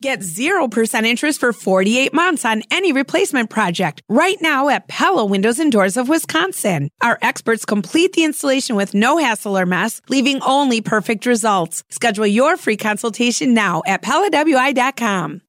Get 0% interest for 48 months on any replacement project right now at Pella Windows and Doors of Wisconsin. Our experts complete the installation with no hassle or mess, leaving only perfect results. Schedule your free consultation now at PellaWI.com.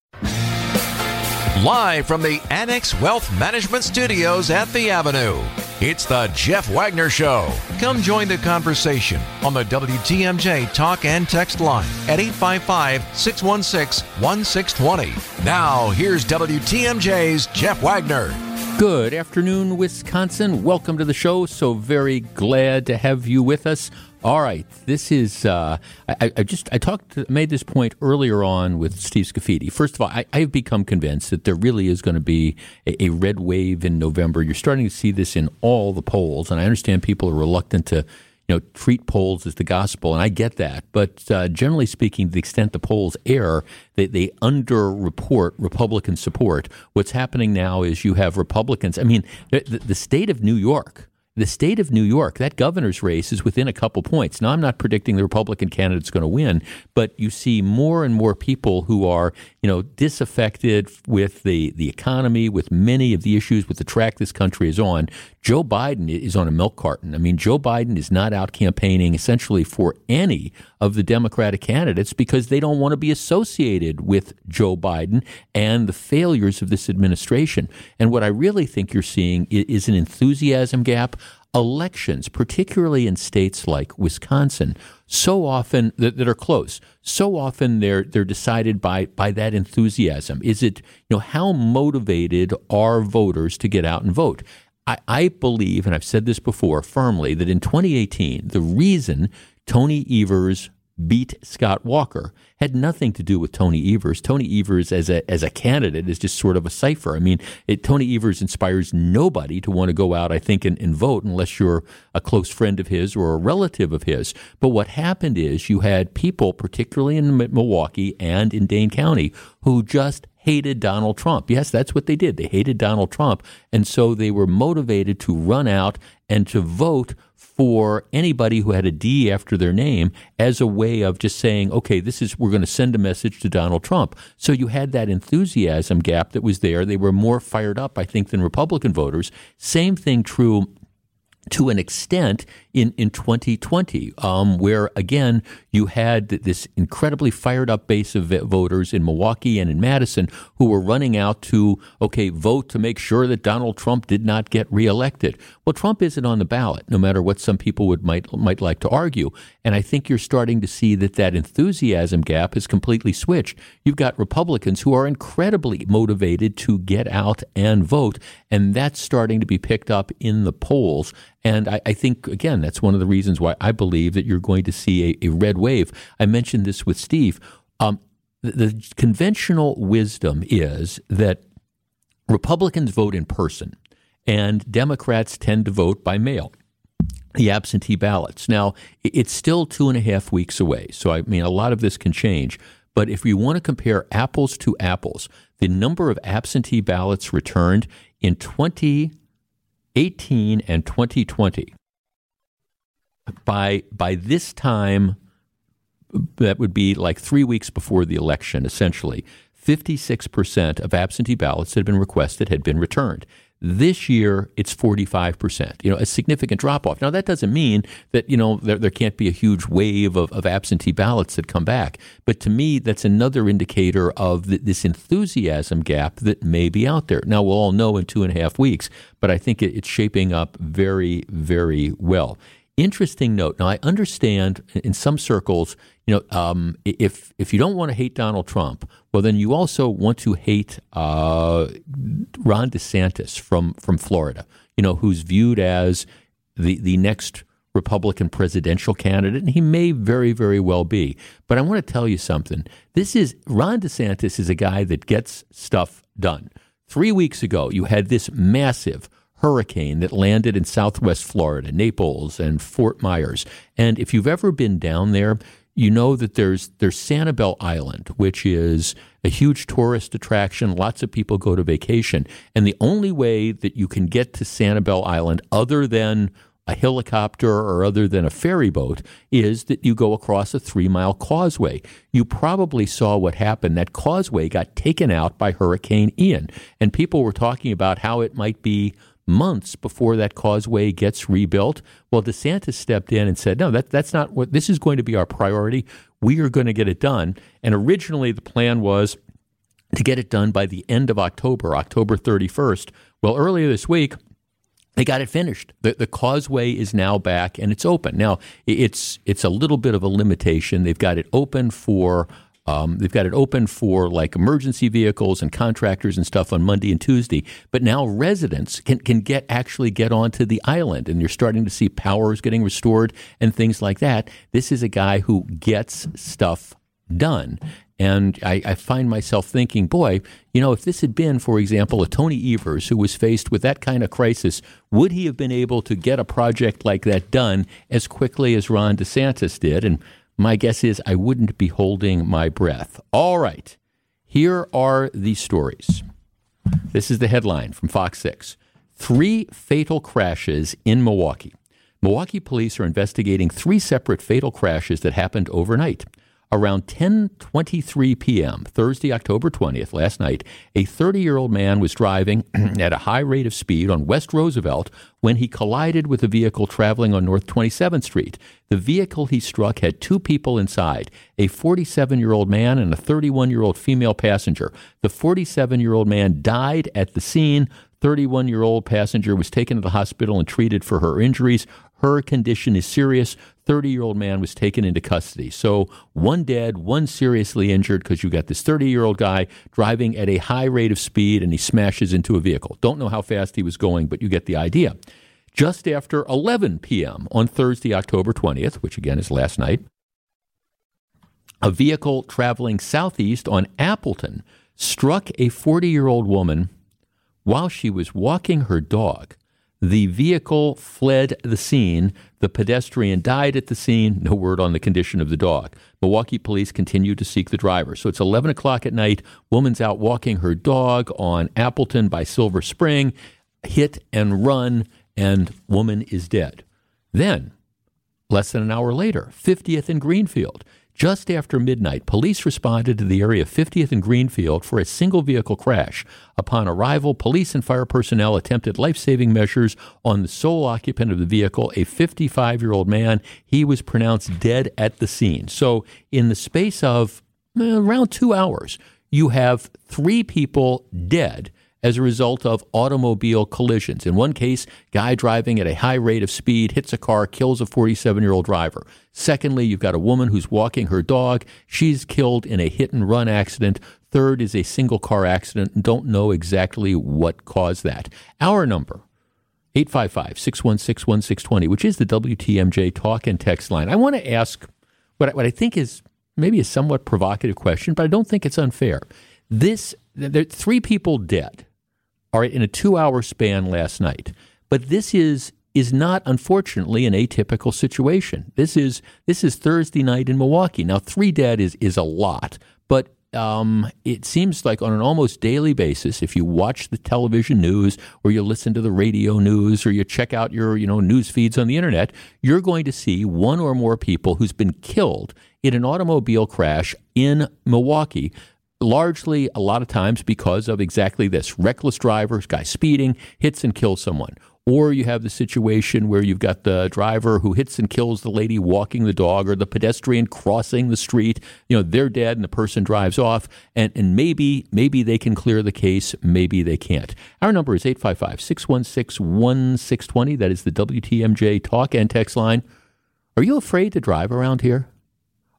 Live from the Annex Wealth Management Studios at The Avenue, it's the Jeff Wagner Show. Come join the conversation on the WTMJ talk and text line at 855 616 1620. Now, here's WTMJ's Jeff Wagner. Good afternoon, Wisconsin. Welcome to the show. So very glad to have you with us. All right, this is. Uh, I, I, just I talked made this point earlier on with Steve Scaffidi. First of all, I, have become convinced that there really is going to be a, a, red wave in November. You're starting to see this in all the polls, and I understand people are reluctant to, you know, treat polls as the gospel, and I get that. But uh, generally speaking, to the extent the polls err, they, they underreport Republican support. What's happening now is you have Republicans. I mean, the, the state of New York the state of New York, that governor's race is within a couple points. Now, I'm not predicting the Republican candidate's going to win, but you see more and more people who are, you know, disaffected with the, the economy, with many of the issues with the track this country is on. Joe Biden is on a milk carton. I mean, Joe Biden is not out campaigning essentially for any of the Democratic candidates because they don't want to be associated with Joe Biden and the failures of this administration. And what I really think you're seeing is an enthusiasm gap. Elections, particularly in states like Wisconsin, so often that, that, are close. So often they're they're decided by by that enthusiasm. Is it you know how motivated are voters to get out and vote? I, I believe, and I've said this before firmly, that in 2018, the reason Tony Evers beat Scott Walker had nothing to do with Tony Evers. Tony Evers as a as a candidate is just sort of a cipher. I mean, it, Tony Evers inspires nobody to want to go out, I think, and, and vote unless you're a close friend of his or a relative of his. But what happened is you had people, particularly in Milwaukee and in Dane County, who just hated Donald Trump. Yes, that's what they did. They hated Donald Trump. And so they were motivated to run out and to vote for anybody who had a D after their name as a way of just saying, okay, this is, we're going to send a message to Donald Trump. So you had that enthusiasm gap that was there. They were more fired up, I think, than Republican voters. Same thing true to an extent in, in 2020, um, where again, you had this incredibly fired up base of voters in Milwaukee and in Madison who were running out to, okay, vote to make sure that Donald Trump did not get reelected. Well, Trump isn't on the ballot, no matter what some people would might, might like to argue. And I think you're starting to see that that enthusiasm gap has completely switched. You've got Republicans who are incredibly motivated to get out and vote, and that's starting to be picked up in the polls. And I, I think, again, that's one of the reasons why I believe that you're going to see a, a red wave. I mentioned this with Steve. Um, the, the conventional wisdom is that Republicans vote in person and Democrats tend to vote by mail the absentee ballots. Now, it's still two and a half weeks away. So, I mean, a lot of this can change. But if we want to compare apples to apples, the number of absentee ballots returned in 2018 and 2020, by, by this time that would be like three weeks before the election, essentially. 56% of absentee ballots that had been requested had been returned. This year, it's 45%, you know, a significant drop off. Now, that doesn't mean that, you know, there, there can't be a huge wave of, of absentee ballots that come back. But to me, that's another indicator of this enthusiasm gap that may be out there. Now, we'll all know in two and a half weeks, but I think it, it's shaping up very, very well. Interesting note. Now, I understand in some circles, you know, um, if if you don't want to hate Donald Trump, well, then you also want to hate uh, Ron DeSantis from from Florida. You know, who's viewed as the the next Republican presidential candidate, and he may very, very well be. But I want to tell you something. This is Ron DeSantis is a guy that gets stuff done. Three weeks ago, you had this massive hurricane that landed in southwest Florida, Naples and Fort Myers. And if you've ever been down there, you know that there's there's Sanibel Island, which is a huge tourist attraction. Lots of people go to vacation, and the only way that you can get to Sanibel Island, other than a helicopter or other than a ferry boat is that you go across a three mile causeway. You probably saw what happened. That causeway got taken out by Hurricane Ian, and people were talking about how it might be months before that causeway gets rebuilt. Well, DeSantis stepped in and said, no, that, that's not what this is going to be our priority. We are going to get it done. And originally the plan was to get it done by the end of October, October 31st. Well, earlier this week, they got it finished. The, the causeway is now back and it's open. Now, it's, it's a little bit of a limitation. They've got it open for um, they've got it open for like emergency vehicles and contractors and stuff on Monday and Tuesday. But now residents can, can get actually get onto the island, and you're starting to see powers getting restored and things like that. This is a guy who gets stuff done. And I, I, find myself thinking, boy, you know, if this had been, for example, a Tony Evers who was faced with that kind of crisis, would he have been able to get a project like that done as quickly as Ron DeSantis did? And my guess is I wouldn't be holding my breath. All right, here are the stories. This is the headline from Fox 6 Three fatal crashes in Milwaukee. Milwaukee police are investigating three separate fatal crashes that happened overnight. Around 10:23 p.m. Thursday, October 20th, last night, a 30-year-old man was driving at a high rate of speed on West Roosevelt when he collided with a vehicle traveling on North 27th Street. The vehicle he struck had two people inside, a 47-year-old man and a 31-year-old female passenger. The 47-year-old man died at the scene. 31 year old passenger was taken to the hospital and treated for her injuries. Her condition is serious. 30 year old man was taken into custody. So, one dead, one seriously injured because you got this 30 year old guy driving at a high rate of speed and he smashes into a vehicle. Don't know how fast he was going, but you get the idea. Just after 11 p.m. on Thursday, October 20th, which again is last night, a vehicle traveling southeast on Appleton struck a 40 year old woman while she was walking her dog. The vehicle fled the scene. The pedestrian died at the scene. No word on the condition of the dog. Milwaukee police continue to seek the driver. So it's 11 o'clock at night. Woman's out walking her dog on Appleton by Silver Spring. Hit and run, and woman is dead. Then, less than an hour later, 50th and Greenfield. Just after midnight, police responded to the area of 50th and Greenfield for a single vehicle crash. Upon arrival, police and fire personnel attempted life saving measures on the sole occupant of the vehicle, a 55 year old man. He was pronounced dead at the scene. So, in the space of eh, around two hours, you have three people dead as a result of automobile collisions. In one case, guy driving at a high rate of speed hits a car, kills a 47 year old driver. Secondly, you've got a woman who's walking her dog. She's killed in a hit and run accident. Third is a single car accident. Don't know exactly what caused that. Our number, 855 616 1620, which is the WTMJ talk and text line. I want to ask what I, what I think is maybe a somewhat provocative question, but I don't think it's unfair. This, there are three people dead all right, in a two hour span last night. But this is is not unfortunately an atypical situation. This is this is Thursday night in Milwaukee. Now three dead is is a lot, but um, it seems like on an almost daily basis, if you watch the television news or you listen to the radio news or you check out your you know news feeds on the internet, you're going to see one or more people who's been killed in an automobile crash in Milwaukee largely a lot of times because of exactly this reckless drivers, guy speeding, hits and kills someone. Or you have the situation where you've got the driver who hits and kills the lady walking the dog or the pedestrian crossing the street. You know, they're dead and the person drives off. And, and maybe, maybe they can clear the case. Maybe they can't. Our number is 855 616 1620. That is the WTMJ talk and text line. Are you afraid to drive around here?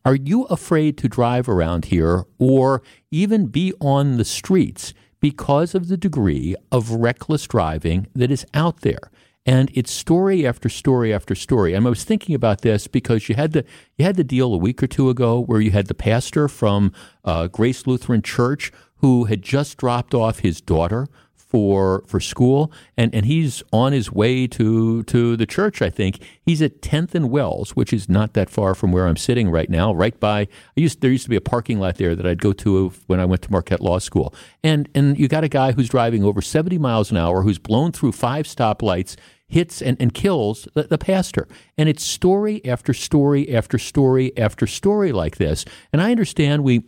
Are you afraid to drive around here or even be on the streets because of the degree of reckless driving that is out there? And it's story after story after story. And I was thinking about this because you had the you had the deal a week or two ago where you had the pastor from uh, Grace Lutheran Church who had just dropped off his daughter for for school, and, and he's on his way to to the church. I think he's at Tenth and Wells, which is not that far from where I'm sitting right now. Right by, I used there used to be a parking lot there that I'd go to when I went to Marquette Law School, and and you got a guy who's driving over 70 miles an hour, who's blown through five stoplights. hits and, and kills the, the pastor. And it's story after story after story after story like this. And I understand we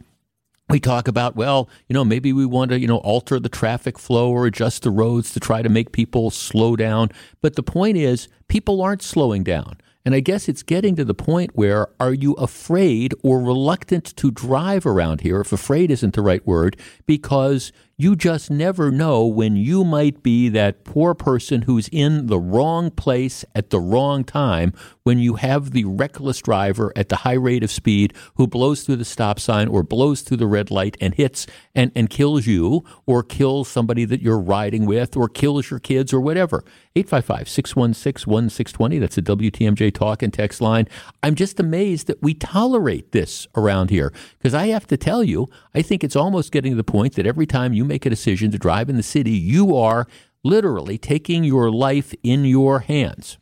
we talk about well you know maybe we want to you know alter the traffic flow or adjust the roads to try to make people slow down. But the point is people aren't slowing down. And I guess it's getting to the point where are you afraid or reluctant to drive around here, if afraid isn't the right word, because you just never know when you might be that poor person who's in the wrong place at the wrong time when you have the reckless driver at the high rate of speed who blows through the stop sign or blows through the red light and hits and, and kills you or kills somebody that you're riding with or kills your kids or whatever. 855 616 1620. That's a WTMJ talk and text line. I'm just amazed that we tolerate this around here because I have to tell you, I think it's almost getting to the point that every time you make a decision to drive in the city, you are literally taking your life in your hands.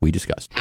We discussed.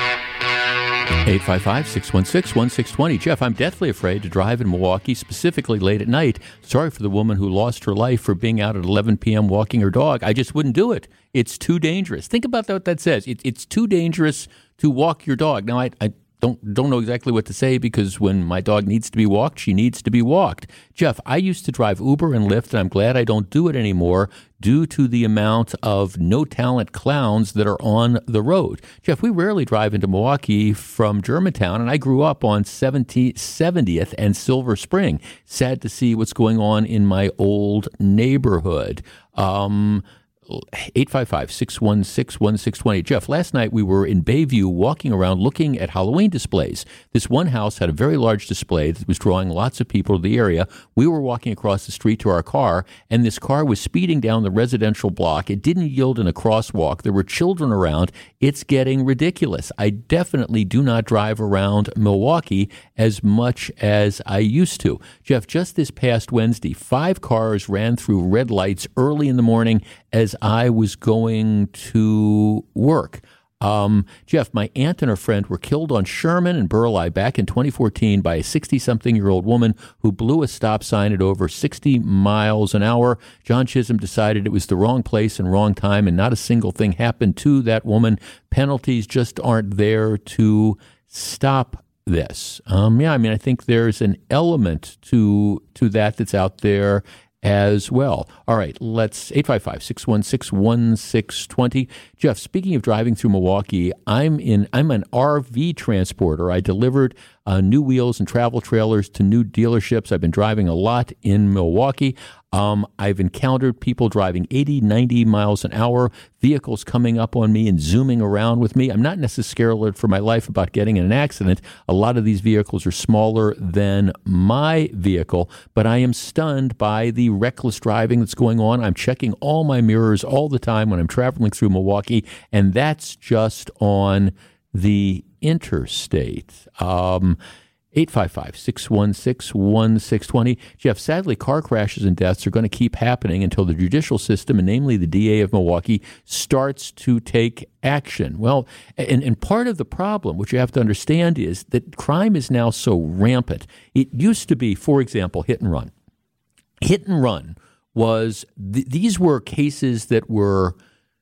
855 616 1620. Jeff, I'm deathly afraid to drive in Milwaukee, specifically late at night. Sorry for the woman who lost her life for being out at 11 p.m. walking her dog. I just wouldn't do it. It's too dangerous. Think about what that says. It, it's too dangerous to walk your dog. Now, I, I don't don't know exactly what to say because when my dog needs to be walked, she needs to be walked. Jeff, I used to drive Uber and Lyft, and I'm glad I don't do it anymore due to the amount of no talent clowns that are on the road. Jeff, we rarely drive into Milwaukee from Germantown, and I grew up on 70, 70th and Silver Spring. Sad to see what's going on in my old neighborhood. Um, 855 616 1620. Jeff, last night we were in Bayview walking around looking at Halloween displays. This one house had a very large display that was drawing lots of people to the area. We were walking across the street to our car, and this car was speeding down the residential block. It didn't yield in a crosswalk. There were children around. It's getting ridiculous. I definitely do not drive around Milwaukee as much as I used to. Jeff, just this past Wednesday, five cars ran through red lights early in the morning as I was going to work. Um, Jeff, my aunt and her friend were killed on Sherman and Burleigh back in 2014 by a 60 something year old woman who blew a stop sign at over 60 miles an hour. John Chisholm decided it was the wrong place and wrong time, and not a single thing happened to that woman. Penalties just aren't there to stop this. Um, yeah, I mean, I think there's an element to to that that's out there as well. All right, let's 855 616 1620. Jeff, speaking of driving through Milwaukee, I'm in I'm an RV transporter. I delivered uh, new wheels and travel trailers to new dealerships. I've been driving a lot in Milwaukee. Um, I've encountered people driving 80, 90 miles an hour, vehicles coming up on me and zooming around with me. I'm not necessarily for my life about getting in an accident. A lot of these vehicles are smaller than my vehicle, but I am stunned by the reckless driving that's going on. I'm checking all my mirrors all the time when I'm traveling through Milwaukee, and that's just on the interstate. Um, 855 616 1620. Jeff, sadly, car crashes and deaths are going to keep happening until the judicial system, and namely the DA of Milwaukee, starts to take action. Well, and, and part of the problem, which you have to understand, is that crime is now so rampant. It used to be, for example, hit and run. Hit and run was, th- these were cases that were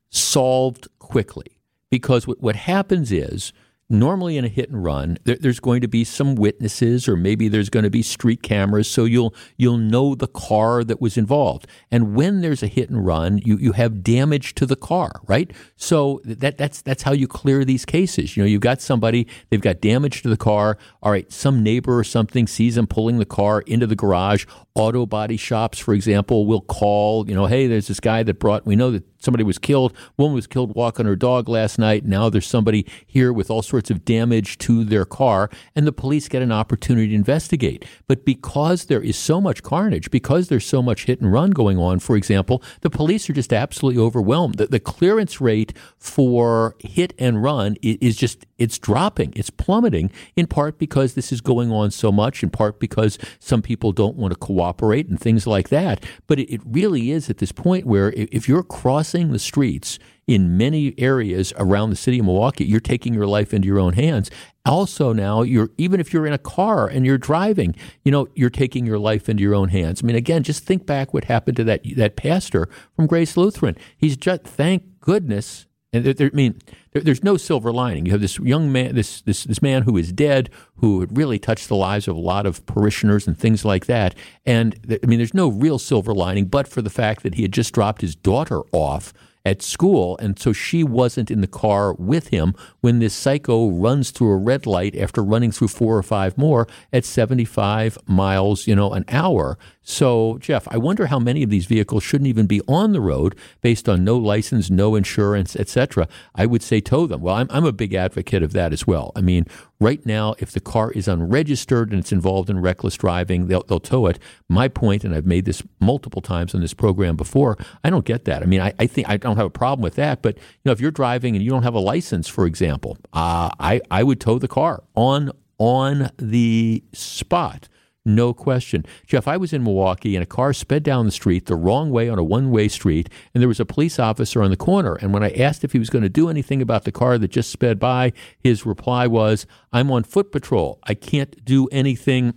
solved quickly because what, what happens is, normally in a hit and run there, there's going to be some witnesses or maybe there's going to be street cameras so you'll you'll know the car that was involved. And when there's a hit and run you you have damage to the car right? So that that's that's how you clear these cases. You know you've got somebody they've got damage to the car. All right some neighbor or something sees them pulling the car into the garage auto body shops for example will call you know hey there's this guy that brought we know that somebody was killed. Woman was killed walking her dog last night. Now there's somebody here with all sorts of damage to their car, and the police get an opportunity to investigate. But because there is so much carnage, because there's so much hit and run going on, for example, the police are just absolutely overwhelmed. The, the clearance rate for hit and run is just it's dropping, it's plummeting. In part because this is going on so much, in part because some people don't want to cooperate and things like that. But it, it really is at this point where if you're crossing the streets in many areas around the city of Milwaukee, you're taking your life into your own hands. Also, now you're even if you're in a car and you're driving, you know you're taking your life into your own hands. I mean, again, just think back what happened to that that pastor from Grace Lutheran. He's just thank goodness And there, there, I mean, there, there's no silver lining. You have this young man, this, this, this man who is dead, who had really touched the lives of a lot of parishioners and things like that. And I mean, there's no real silver lining, but for the fact that he had just dropped his daughter off at school, and so she wasn't in the car with him when this psycho runs through a red light after running through four or five more at 75 miles, you know, an hour. So, Jeff, I wonder how many of these vehicles shouldn't even be on the road based on no license, no insurance, etc. I would say tow them. Well, I'm, I'm a big advocate of that as well. I mean, right now, if the car is unregistered and it's involved in reckless driving, they'll, they'll tow it. My point, and I've made this multiple times on this program before, I don't get that. I mean, I, I think I don't have a problem with that, but you know, if you're driving and you don't have a license, for example, uh, I I would tow the car on on the spot. No question. Jeff, I was in Milwaukee and a car sped down the street the wrong way on a one way street, and there was a police officer on the corner. And when I asked if he was going to do anything about the car that just sped by, his reply was, I'm on foot patrol. I can't do anything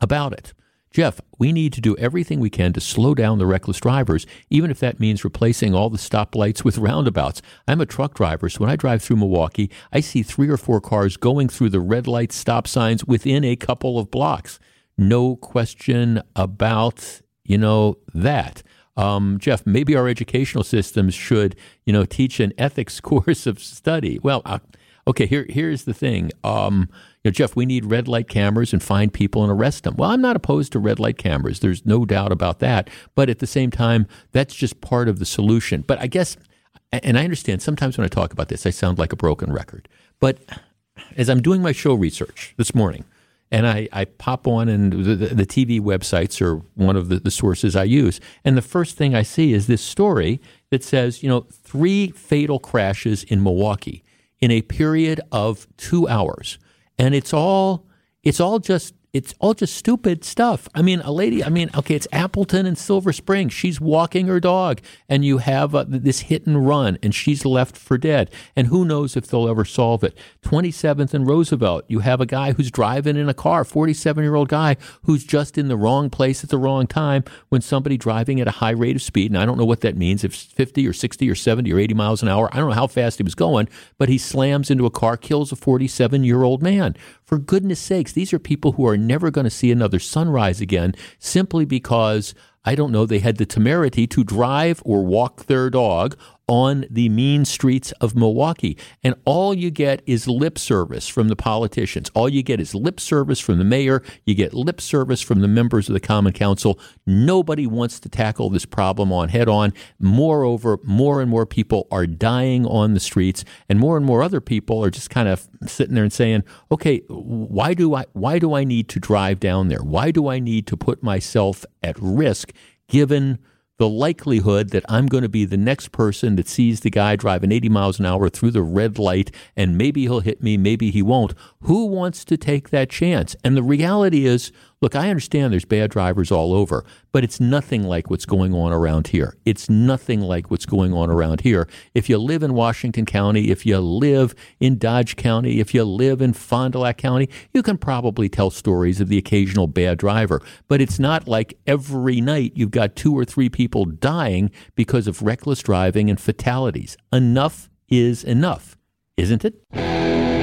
about it. Jeff, we need to do everything we can to slow down the reckless drivers, even if that means replacing all the stoplights with roundabouts. I'm a truck driver, so when I drive through Milwaukee, I see three or four cars going through the red light stop signs within a couple of blocks. No question about, you know, that. Um, Jeff, maybe our educational systems should, you know, teach an ethics course of study. Well, uh, okay, here here's the thing. Um, you know, Jeff, we need red light cameras and find people and arrest them. Well, I'm not opposed to red light cameras. There's no doubt about that. But at the same time, that's just part of the solution. But I guess, and I understand sometimes when I talk about this, I sound like a broken record. But as I'm doing my show research this morning, and I, I pop on and the, the, TV websites are one of the, the sources I use. And the first thing I see is this story that says, you know, three fatal crashes in Milwaukee in a period of two hours and it's all it's all just it's all just stupid stuff. I mean, a lady, I mean, okay, it's Appleton and Silver Spring. She's walking her dog, and you have uh, this hit and run, and she's left for dead. And who knows if they'll ever solve it. 27th and Roosevelt, you have a guy who's driving in a car, 47 year old guy who's just in the wrong place at the wrong time when somebody driving at a high rate of speed, and I don't know what that means, if 50 or 60 or 70 or 80 miles an hour, I don't know how fast he was going, but he slams into a car, kills a 47 year old man. For goodness sakes, these are people who are never going to see another sunrise again simply because, I don't know, they had the temerity to drive or walk their dog on the mean streets of Milwaukee. And all you get is lip service from the politicians. All you get is lip service from the mayor. You get lip service from the members of the Common Council. Nobody wants to tackle this problem on head on. Moreover, more and more people are dying on the streets, and more and more other people are just kind of sitting there and saying, okay, why do I, why do I need to drive down there? Why do I need to put myself at risk given the likelihood that I'm going to be the next person that sees the guy driving 80 miles an hour through the red light and maybe he'll hit me, maybe he won't. Who wants to take that chance? And the reality is, Look, I understand there's bad drivers all over, but it's nothing like what's going on around here. It's nothing like what's going on around here. If you live in Washington County, if you live in Dodge County, if you live in Fond du Lac County, you can probably tell stories of the occasional bad driver. But it's not like every night you've got two or three people dying because of reckless driving and fatalities. Enough is enough, isn't it?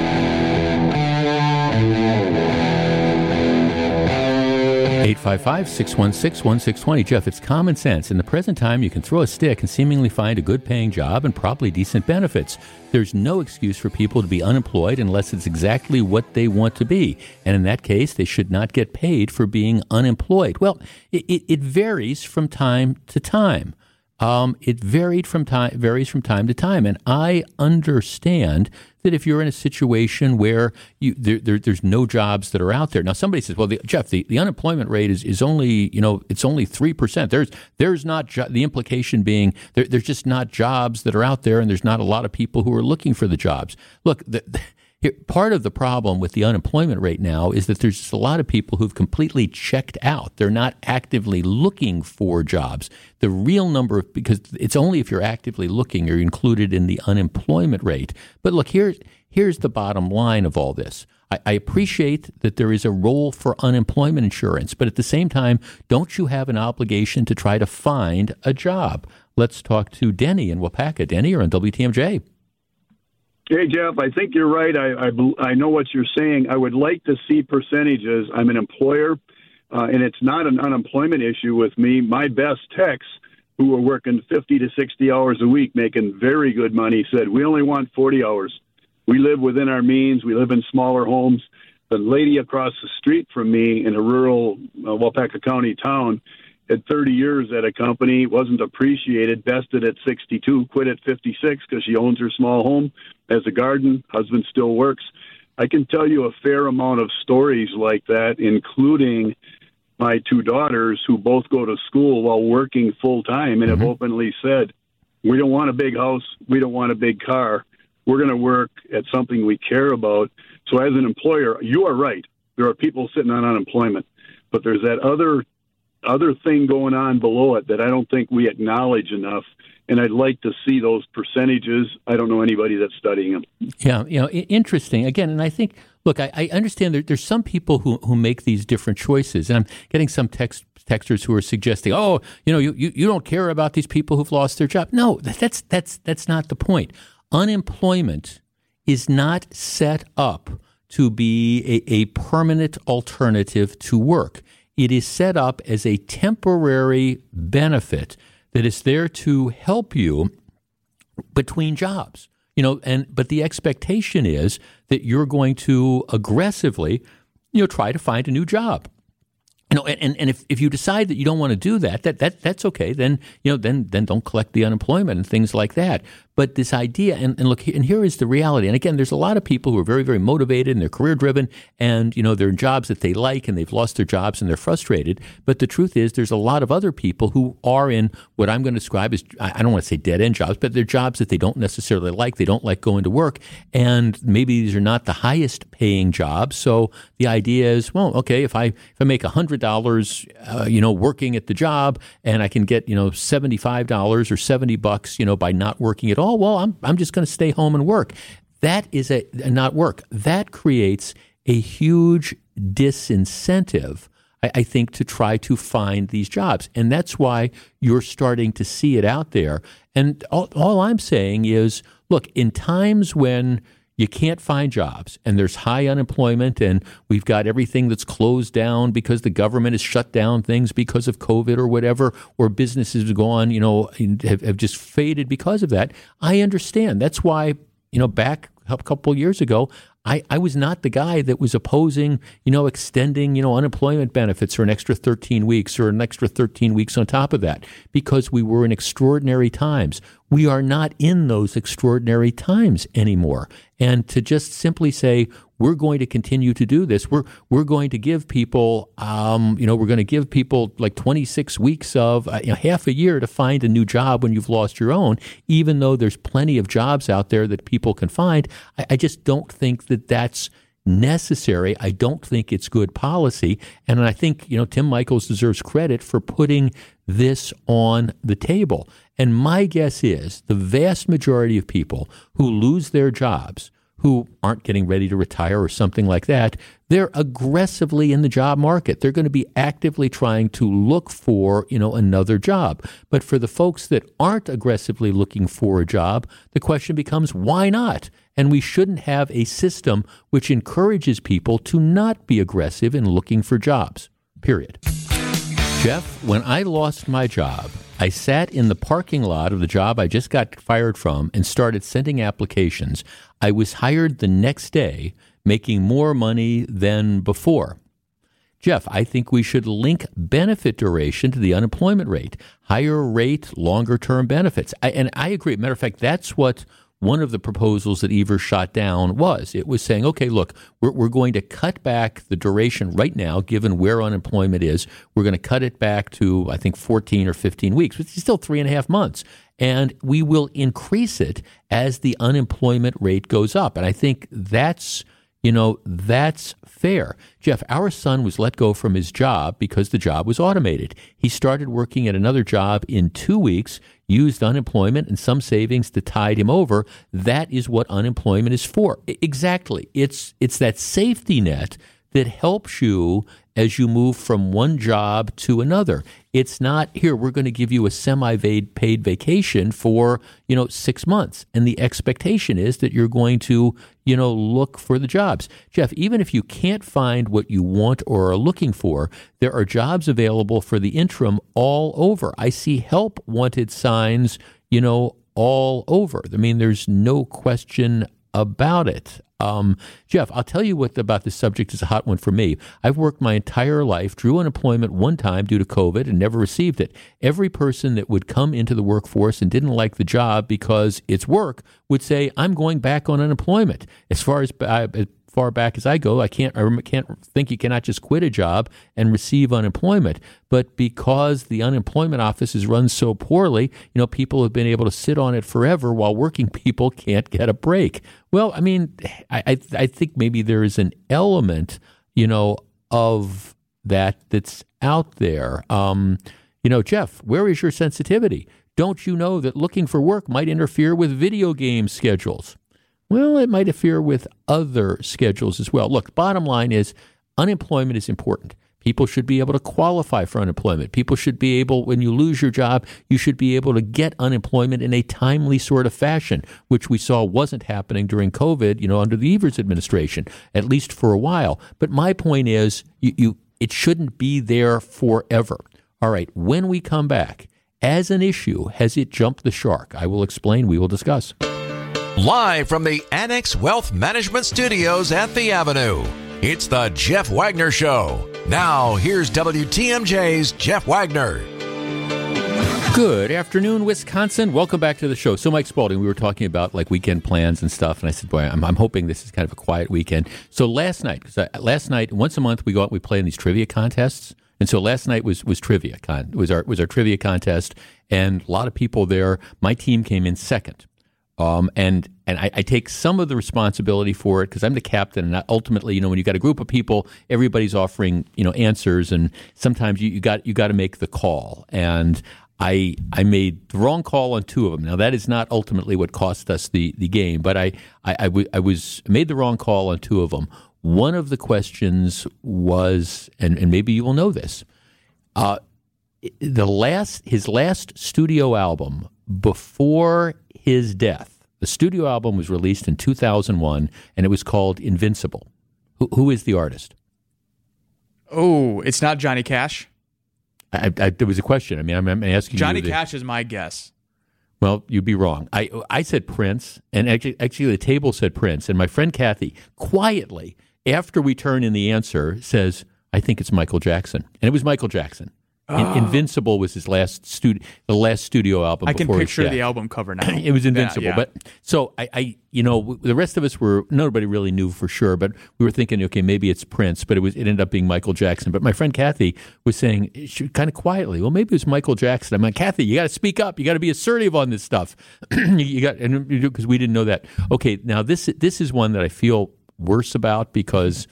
855 616 1620. Jeff, it's common sense. In the present time, you can throw a stick and seemingly find a good paying job and probably decent benefits. There's no excuse for people to be unemployed unless it's exactly what they want to be. And in that case, they should not get paid for being unemployed. Well, it, it, it varies from time to time. Um, it varied from time varies from time to time, and I understand that if you're in a situation where you there, there, there's no jobs that are out there. Now somebody says, "Well, the, Jeff, the, the unemployment rate is, is only you know it's only three percent." There's there's not jo- the implication being there, there's just not jobs that are out there, and there's not a lot of people who are looking for the jobs. Look, the, here, part of the problem with the unemployment rate now is that there's just a lot of people who've completely checked out. They're not actively looking for jobs. The real number of, because it's only if you're actively looking you're included in the unemployment rate. But look, here's, here's the bottom line of all this. I, I appreciate that there is a role for unemployment insurance, but at the same time, don't you have an obligation to try to find a job? Let's talk to Denny in Waupaca. Denny, you're on WTMJ. Hey, Jeff, I think you're right. I, I, I know what you're saying. I would like to see percentages. I'm an employer, uh, and it's not an unemployment issue with me. My best techs who are working 50 to 60 hours a week, making very good money, said, We only want 40 hours. We live within our means. We live in smaller homes. The lady across the street from me in a rural uh, Waupaca County town had 30 years at a company, wasn't appreciated, bested at 62, quit at 56 because she owns her small home, has a garden, husband still works. I can tell you a fair amount of stories like that, including my two daughters who both go to school while working full time and mm-hmm. have openly said, We don't want a big house, we don't want a big car. We're going to work at something we care about. So, as an employer, you are right. There are people sitting on unemployment, but there's that other other thing going on below it that I don't think we acknowledge enough. And I'd like to see those percentages. I don't know anybody that's studying them. Yeah, you know, interesting. Again, and I think, look, I, I understand that there's some people who, who make these different choices. And I'm getting some text texters who are suggesting, oh, you know, you, you, you don't care about these people who've lost their job. No, that's that's that's not the point. Unemployment is not set up to be a, a permanent alternative to work. It is set up as a temporary benefit that is there to help you between jobs. You know, and but the expectation is that you're going to aggressively, you know, try to find a new job you know, and, and if, if you decide that you don't want to do that, that, that that's okay. Then you know, then then don't collect the unemployment and things like that. But this idea, and, and look, and here is the reality. And again, there's a lot of people who are very, very motivated and they're career driven, and you know, they're in jobs that they like, and they've lost their jobs and they're frustrated. But the truth is, there's a lot of other people who are in what I'm going to describe as I don't want to say dead end jobs, but they're jobs that they don't necessarily like. They don't like going to work, and maybe these are not the highest paying jobs. So the idea is, well, okay, if I if I make a hundred dollars, uh, you know, working at the job, and I can get you know seventy five dollars or seventy bucks, you know, by not working at all well, I'm, I'm just going to stay home and work. That is a, not work. That creates a huge disincentive, I, I think, to try to find these jobs. And that's why you're starting to see it out there. And all, all I'm saying is look, in times when you can't find jobs and there's high unemployment and we've got everything that's closed down because the government has shut down things because of COVID or whatever, or businesses have gone, you know, have, have just faded because of that. I understand. That's why, you know, back a couple years ago, I, I was not the guy that was opposing, you know, extending, you know, unemployment benefits for an extra 13 weeks or an extra 13 weeks on top of that because we were in extraordinary times. We are not in those extraordinary times anymore. And to just simply say, we're going to continue to do this. We're we're going to give people, um, you know, we're going to give people like 26 weeks of uh, you know, half a year to find a new job when you've lost your own. Even though there's plenty of jobs out there that people can find, I, I just don't think that that's necessary. I don't think it's good policy. And I think, you know, Tim Michels deserves credit for putting this on the table. And my guess is the vast majority of people who lose their jobs, who aren't getting ready to retire or something like that, they're aggressively in the job market. They're going to be actively trying to look for, you know, another job. But for the folks that aren't aggressively looking for a job, the question becomes why not? And we shouldn't have a system which encourages people to not be aggressive in looking for jobs. Period. Jeff, when I lost my job, I sat in the parking lot of the job I just got fired from and started sending applications. I was hired the next day, making more money than before. Jeff, I think we should link benefit duration to the unemployment rate. Higher rate, longer term benefits. I, and I agree. Matter of fact, that's what one of the proposals that Evers shot down was it was saying, okay, look, we're, we're going to cut back the duration right now, given where unemployment is. We're going to cut it back to, I think, 14 or 15 weeks, which is still three and a half months. And we will increase it as the unemployment rate goes up. And I think that's you know, that's fair. Jeff, our son was let go from his job because the job was automated. He started working at another job in two weeks, used unemployment and some savings to tide him over. That is what unemployment is for. Exactly. It's, it's that safety net that helps you as you move from one job to another. It's not here, we're going to give you a semi paid vacation for, you know, six months. And the expectation is that you're going to, you know, look for the jobs. Jeff, even if you can't find what you want or are looking for, there are jobs available for the interim all over. I see help wanted signs, you know, all over. I mean, there's no question about it. Um, Jeff, I'll tell you what about this subject is a hot one for me. I've worked my entire life, drew unemployment one time due to COVID and never received it. Every person that would come into the workforce and didn't like the job because it's work would say, I'm going back on unemployment. As far as uh, far back as I go, I can't I can't think you cannot just quit a job and receive unemployment. But because the unemployment office is run so poorly, you know, people have been able to sit on it forever while working people can't get a break. Well, I mean, I I, I think maybe there is an element, you know, of that that's out there. Um, you know, Jeff, where is your sensitivity? Don't you know that looking for work might interfere with video game schedules? Well, it might interfere with other schedules as well. Look, bottom line is unemployment is important. People should be able to qualify for unemployment. People should be able, when you lose your job, you should be able to get unemployment in a timely sort of fashion, which we saw wasn't happening during COVID, you know, under the Evers administration, at least for a while. But my point is, you, you it shouldn't be there forever. All right, when we come back, as an issue, has it jumped the shark? I will explain. We will discuss. Live from the Annex Wealth Management Studios at the Avenue, it's the Jeff Wagner Show. Now, here's WTMJ's Jeff Wagner. Good afternoon, Wisconsin. Welcome back to the show. So, Mike Spalding, we were talking about like weekend plans and stuff, and I said, "Boy, I'm, I'm hoping this is kind of a quiet weekend." So last night, because last night, once a month, we go out, and we play in these trivia contests, and so last night was was trivia con was our was our trivia contest, and a lot of people there. My team came in second. Um, and and I, I, take some of the responsibility for it because I'm the captain, and ultimately, you know, when you've got a group of people, everybody's offering you know answers, and sometimes you, you got you got to make the call. And I I made the wrong call on two of them. Now that is not ultimately what cost us the, the game, but I I, I, w- I was made the wrong call on two of them. One of the questions was, and, and maybe you will know this, uh, the last his last studio album before his death. The studio album was released in 2001 and it was called Invincible. who, who is the artist? Oh, it's not Johnny Cash. I, I, there was a question. I mean, I'm, I'm asking Johnny you. Cash is my guess. Well, you'd be wrong. I I said Prince, and actually, actually, the table said Prince, and my friend Kathy quietly, after we turn in the answer, says, "I think it's Michael Jackson," and it was Michael Jackson. Oh. Invincible was his last studio, the last studio album. I can picture the album cover now. it was Invincible, yeah, yeah. but so I, I, you know, the rest of us were nobody really knew for sure, but we were thinking, okay, maybe it's Prince, but it was it ended up being Michael Jackson. But my friend Kathy was saying eh, kind of quietly, well, maybe it was Michael Jackson. I'm like, Kathy, you got to speak up, you got to be assertive on this stuff. you got, because we didn't know that. Okay, now this this is one that I feel worse about because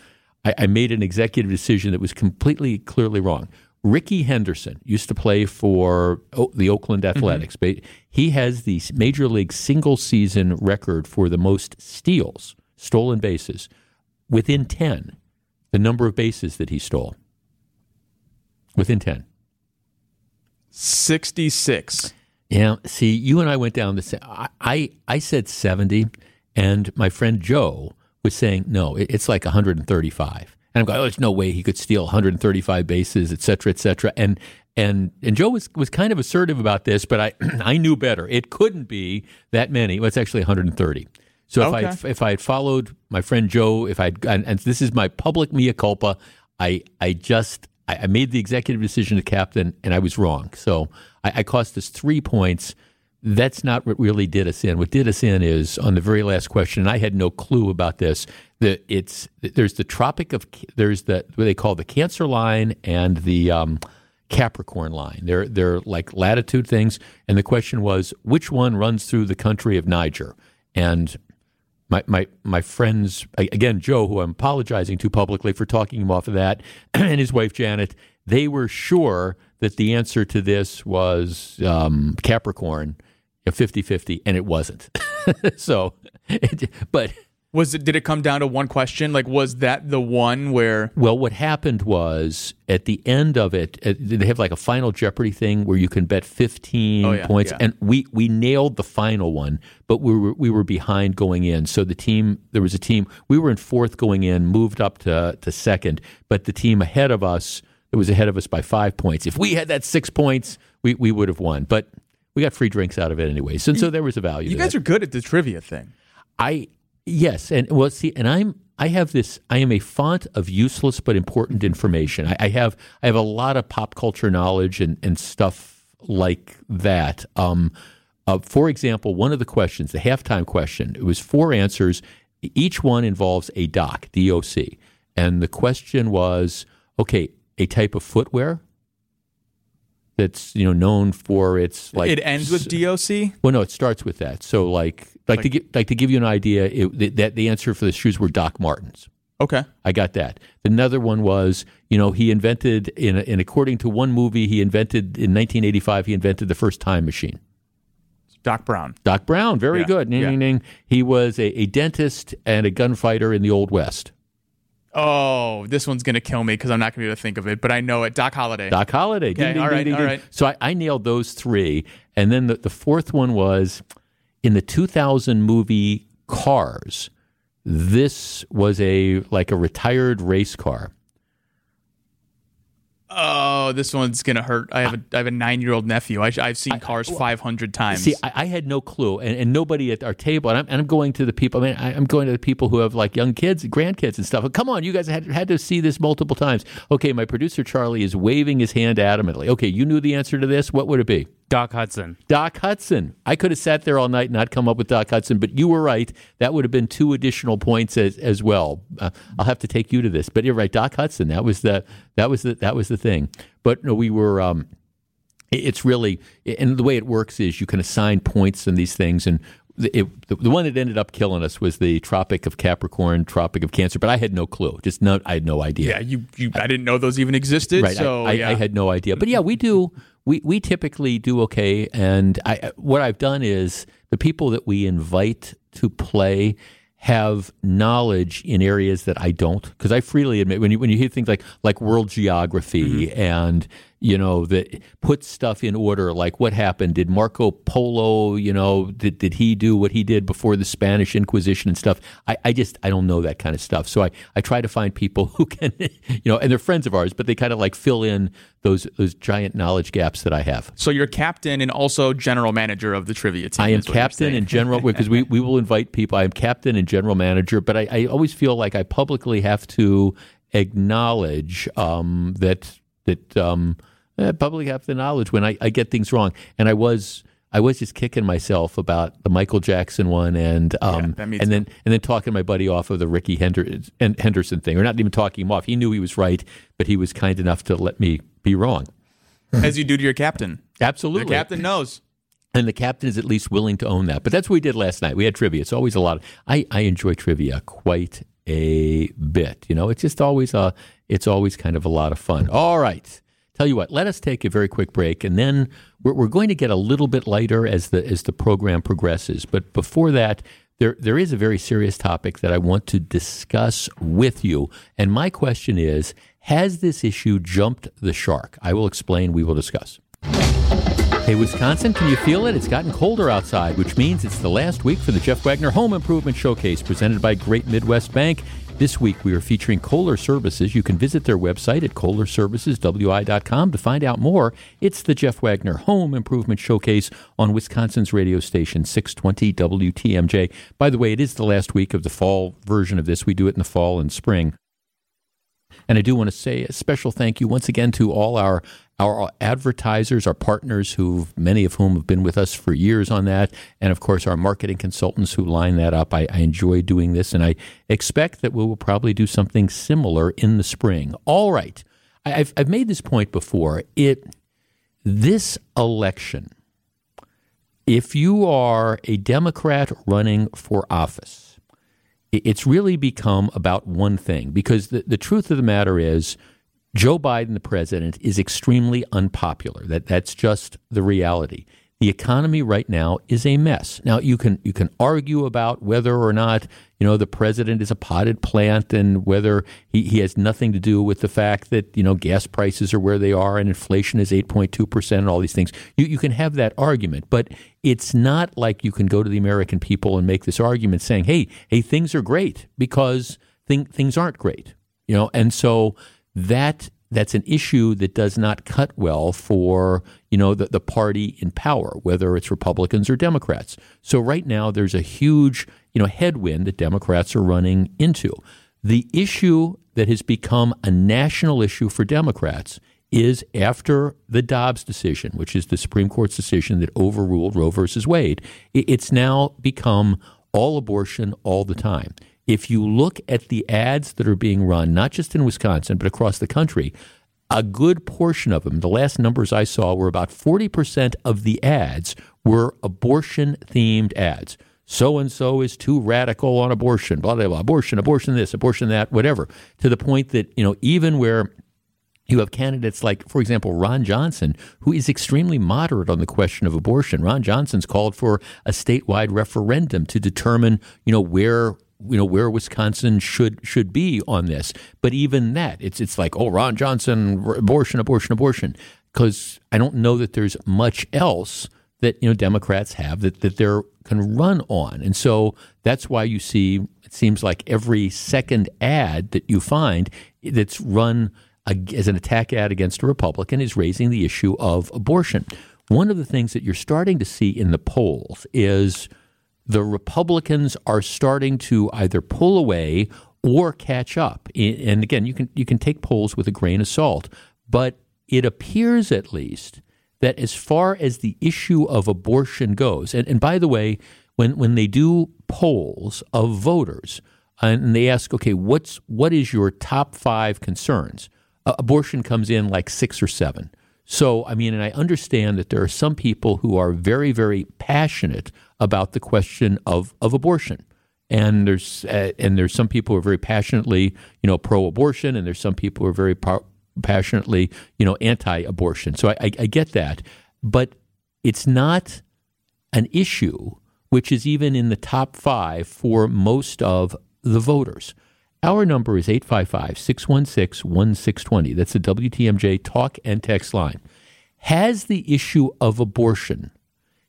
I, I made an executive decision that was completely clearly wrong Rickey Henderson used to play for the Oakland mm-hmm. Athletics. Mm-hmm. He has the major league single season record for the most steals, stolen bases, within 10, the number of bases that he stole. Within 10. 66. Yeah, see, you and I went down the same. I, I, I said 70, and my friend Joe was saying, no, it's like 135. And I'm going, oh, there's no way he could steal 135 bases, et cetera, et cetera. And and and Joe was was kind of assertive about this, but I I knew better. It couldn't be that many. Well, it's actually 130. So if okay. I if I had followed my friend Joe, if I and, and, this is my public mea culpa, I I just I, I, made the executive decision to captain, and I was wrong. So I, I cost us three points that's not what really did us in. What did us in is on the very last question, and I had no clue about this. That it's there's the Tropic of there's the what they call the Cancer line and the um, Capricorn line. They're they're like latitude things, and the question was which one runs through the country of Niger, and my my my friends again Joe, who I'm apologizing to publicly for talking him off of that, and his wife Janet, they were sure that the answer to this was um, Capricorn 50 50, and it wasn't. so, it, but. Was it? Did it come down to one question? Like, was that the one where? Well, what happened was at the end of it, uh, they have like a final Jeopardy thing where you can bet fifteen Oh, yeah, points, yeah. and we we nailed the final one, but we were we were behind going in. So the team there was a team we were in fourth going in, moved up to to second, but the team ahead of us it was ahead of us by five points. If we had that six points, we we would have won, but. We got free drinks out of it anyway, so, so there was a value. You guys that. are good at the trivia thing. I yes, and well, see, and I'm I have this. I am a font of useless but important information. I, I have I have a lot of pop culture knowledge and and stuff like that. Um, uh, for example, one of the questions, the halftime question, it was four answers. Each one involves a doc, DOC, and the question was, okay, a type of footwear that's you know known for its like it ends with DOC. well, no, it starts with that. So, like, like, to give, like to give you an idea, it, that the answer for the shoes were Doc Martens. Okay. I got that. Another one was, you know, he invented in, in according to one movie, he invented in 1985, he invented the first time machine. Doc Brown. Doc Brown, very Yeah, good. Ding, yeah. ding, ding. He was a, a dentist and a gunfighter in the Old West. Oh, this one's gonna kill me because I'm not gonna be able to think of it, but I know it. Doc Holliday. Doc Holliday. Okay, all right, all right. So I, I nailed those three. And then the, the fourth one was in the 2000 movie Cars. This was a like a retired race car. Oh, this one's gonna hurt. I have a I have a nine year old nephew. I, I've seen Cars 500 times. See, I, I had no clue, and, and nobody at our table. And I'm, and I'm going to the people. I mean, I, I'm going to the people who have like young kids, grandkids, and stuff. Come on, you guys had had to see this multiple times. Okay, my producer Charlie is waving his hand adamantly. Okay, you knew the answer to this. What would it be? Doc Hudson. Doc Hudson. I could have sat there all night and not come up with Doc Hudson, but you were right. That would have been two additional points as, as well. Uh, I'll have to take you to this, but you're right. Doc Hudson. That was the that was the that was the thing. But no, we were. Um, it- it's really and the way it works is you can assign points and these things and. the- It, the, the one that ended up killing us was the Tropic of Capricorn, Tropic of Cancer, but I had no clue. Just no, I had no idea. yeah, you, you I didn't know those even existed. Right. So I, I, yeah. I had no idea. But yeah, we do. We we typically do okay. And I what I've done is the people that we invite to play have knowledge in areas that I don't because I freely admit when you when you hear things like like world geography Mm-hmm. and you know that put stuff in order like what happened did Marco Polo you know did, did he do what he did before the Spanish Inquisition and stuff I, I just I don't know that kind of stuff so I, I try to find people who can you know and they're friends of ours but they kind of like fill in those those giant knowledge gaps that I have so you're captain and also general manager of the trivia team. I am is what you're captain and general because we, we will invite people. I am captain and general manager, but I, I always feel like I publicly have to acknowledge um, that that um, I publicly have the knowledge when I, I get things wrong. And I was I was just kicking myself about the Michael Jackson one and um, me and then and then talking my buddy off of the Ricky Hender, Henderson thing, or not even talking him off. He knew he was right, but he was kind enough to let me be wrong. as you do to your captain. Absolutely, The captain knows. and the captain is at least willing to own that. But that's what we did last night. We had trivia. It's always a lot. Of, I I enjoy trivia quite a bit. You know, it's just always a. It's always kind of a lot of fun. All right. Tell you what, let us take a very quick break, and then we're, we're going to get a little bit lighter as the as the program progresses. But before that, there there is a very serious topic that I want to discuss with you. And my question is: Has this issue jumped the shark? I will explain. We will discuss. Hey, Wisconsin, can you feel it? It's gotten colder outside, which means it's the last week for the Jeff Wagner Home Improvement Showcase presented by Great Midwest Bank. This week we are featuring Kohler Services. You can visit their website at kohlerserviceswi.com to find out more. It's the Jeff Wagner Home Improvement Showcase on Wisconsin's radio station 620 WTMJ. By the way, it is the last week of the fall version of this. We do it in the fall and spring. And I do want to say a special thank you once again to all our our advertisers, our partners, who many of whom have been with us for years on that, and of course our marketing consultants who line that up. I, I enjoy doing this, and I expect that we will probably do something similar in the spring. All right, I've I've made this point before. It this election, if you are a Democrat running for office it- it's really become about one thing because the, the truth of the matter is Joe Biden, the president, is extremely unpopular. That that's just the reality. the economy right now is a mess. Now you can you can argue about whether or not you know the president is a potted plant and whether he, he has nothing to do with the fact that you know gas prices are where they are and inflation is eight point two percent and all these things. You you can have that argument, but it's not like you can go to the American people and make this argument saying, "Hey, hey, things are great," because thing, things aren't great. You know, and so that that's an issue that does not cut well for you know the, the party in power, whether it's Republicans or Democrats. So right now there's a huge you know headwind that Democrats are running into. The issue that has become a national issue for Democrats is after the Dobbs decision, which is the Supreme Court's decision that overruled Roe versus Wade. It's now become all abortion all the time if you look at the ads that are being run, not just in Wisconsin, but across the country, a good portion of them, the last numbers I saw were about 40% of the ads were abortion themed ads. So and so is too radical on abortion, blah, blah, blah, abortion, abortion this, abortion that, whatever. To the point that, you know, even where you have candidates like, for example, Ron Johnson, who is extremely moderate on the question of abortion. Ron Johnson's called for a statewide referendum to determine, you know, where you know where Wisconsin should should be on this. But even that, it's it's like oh Ron Johnson abortion abortion abortion because I don't know that there's much else that you know Democrats have that that they can run on, and so that's why you see it seems like every second ad that you find that's run as an attack ad against a Republican is raising the issue of abortion. One of the things that you're starting to see in the polls is the Republicans are starting to either pull away or catch up. And again, you can you can take polls with a grain of salt, but it appears at least that as far as the issue of abortion goes, and, and by the way, when when they do polls of voters and they ask, okay, what's what is your top five concerns? Uh, abortion comes in like six or seven. So, I mean, and I understand that there are some people who are very, very passionate about the question of, of abortion. And there's uh, and there's some people who are very passionately, you know, pro-abortion, and there's some people who are very pro- passionately, you know, anti-abortion. So I, I, I get that, but it's not an issue which is even in the top five for most of the voters. Our number is 855 616 1620. That's the WTMJ talk and text line. Has the issue of abortion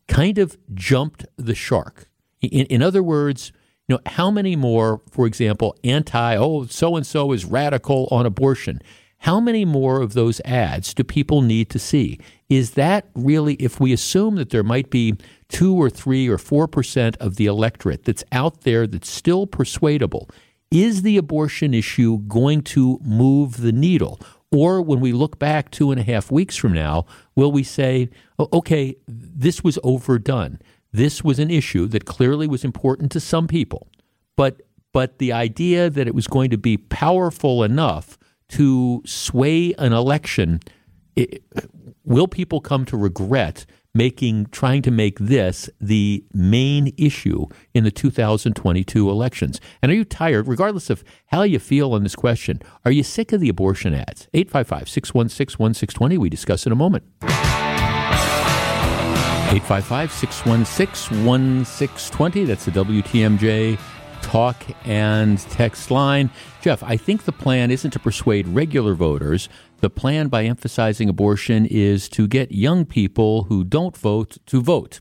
kind of jumped the shark? In, in other words, you know, how many more, for example, anti, oh, so and so is radical on abortion? How many more of those ads do people need to see? Is that really, if we assume that there might be two or three or four percent of the electorate that's out there that's still persuadable, is the abortion issue going to move the needle? Or when we look back two and a half weeks from now, will we say, okay, this was overdone? This was an issue that clearly was important to some people, but but the idea that it was going to be powerful enough to sway an election, it, will people come to regret making trying to make this the main issue in the 2022 elections. And are you tired, regardless of how you feel on this question, are you sick of the abortion ads? 855-616-1620. We discuss in a moment. 855-616-1620. That's the WTMJ talk and text line. Jeff, I think the plan isn't to persuade regular voters. The plan, by emphasizing abortion, is to get young people who don't vote to vote.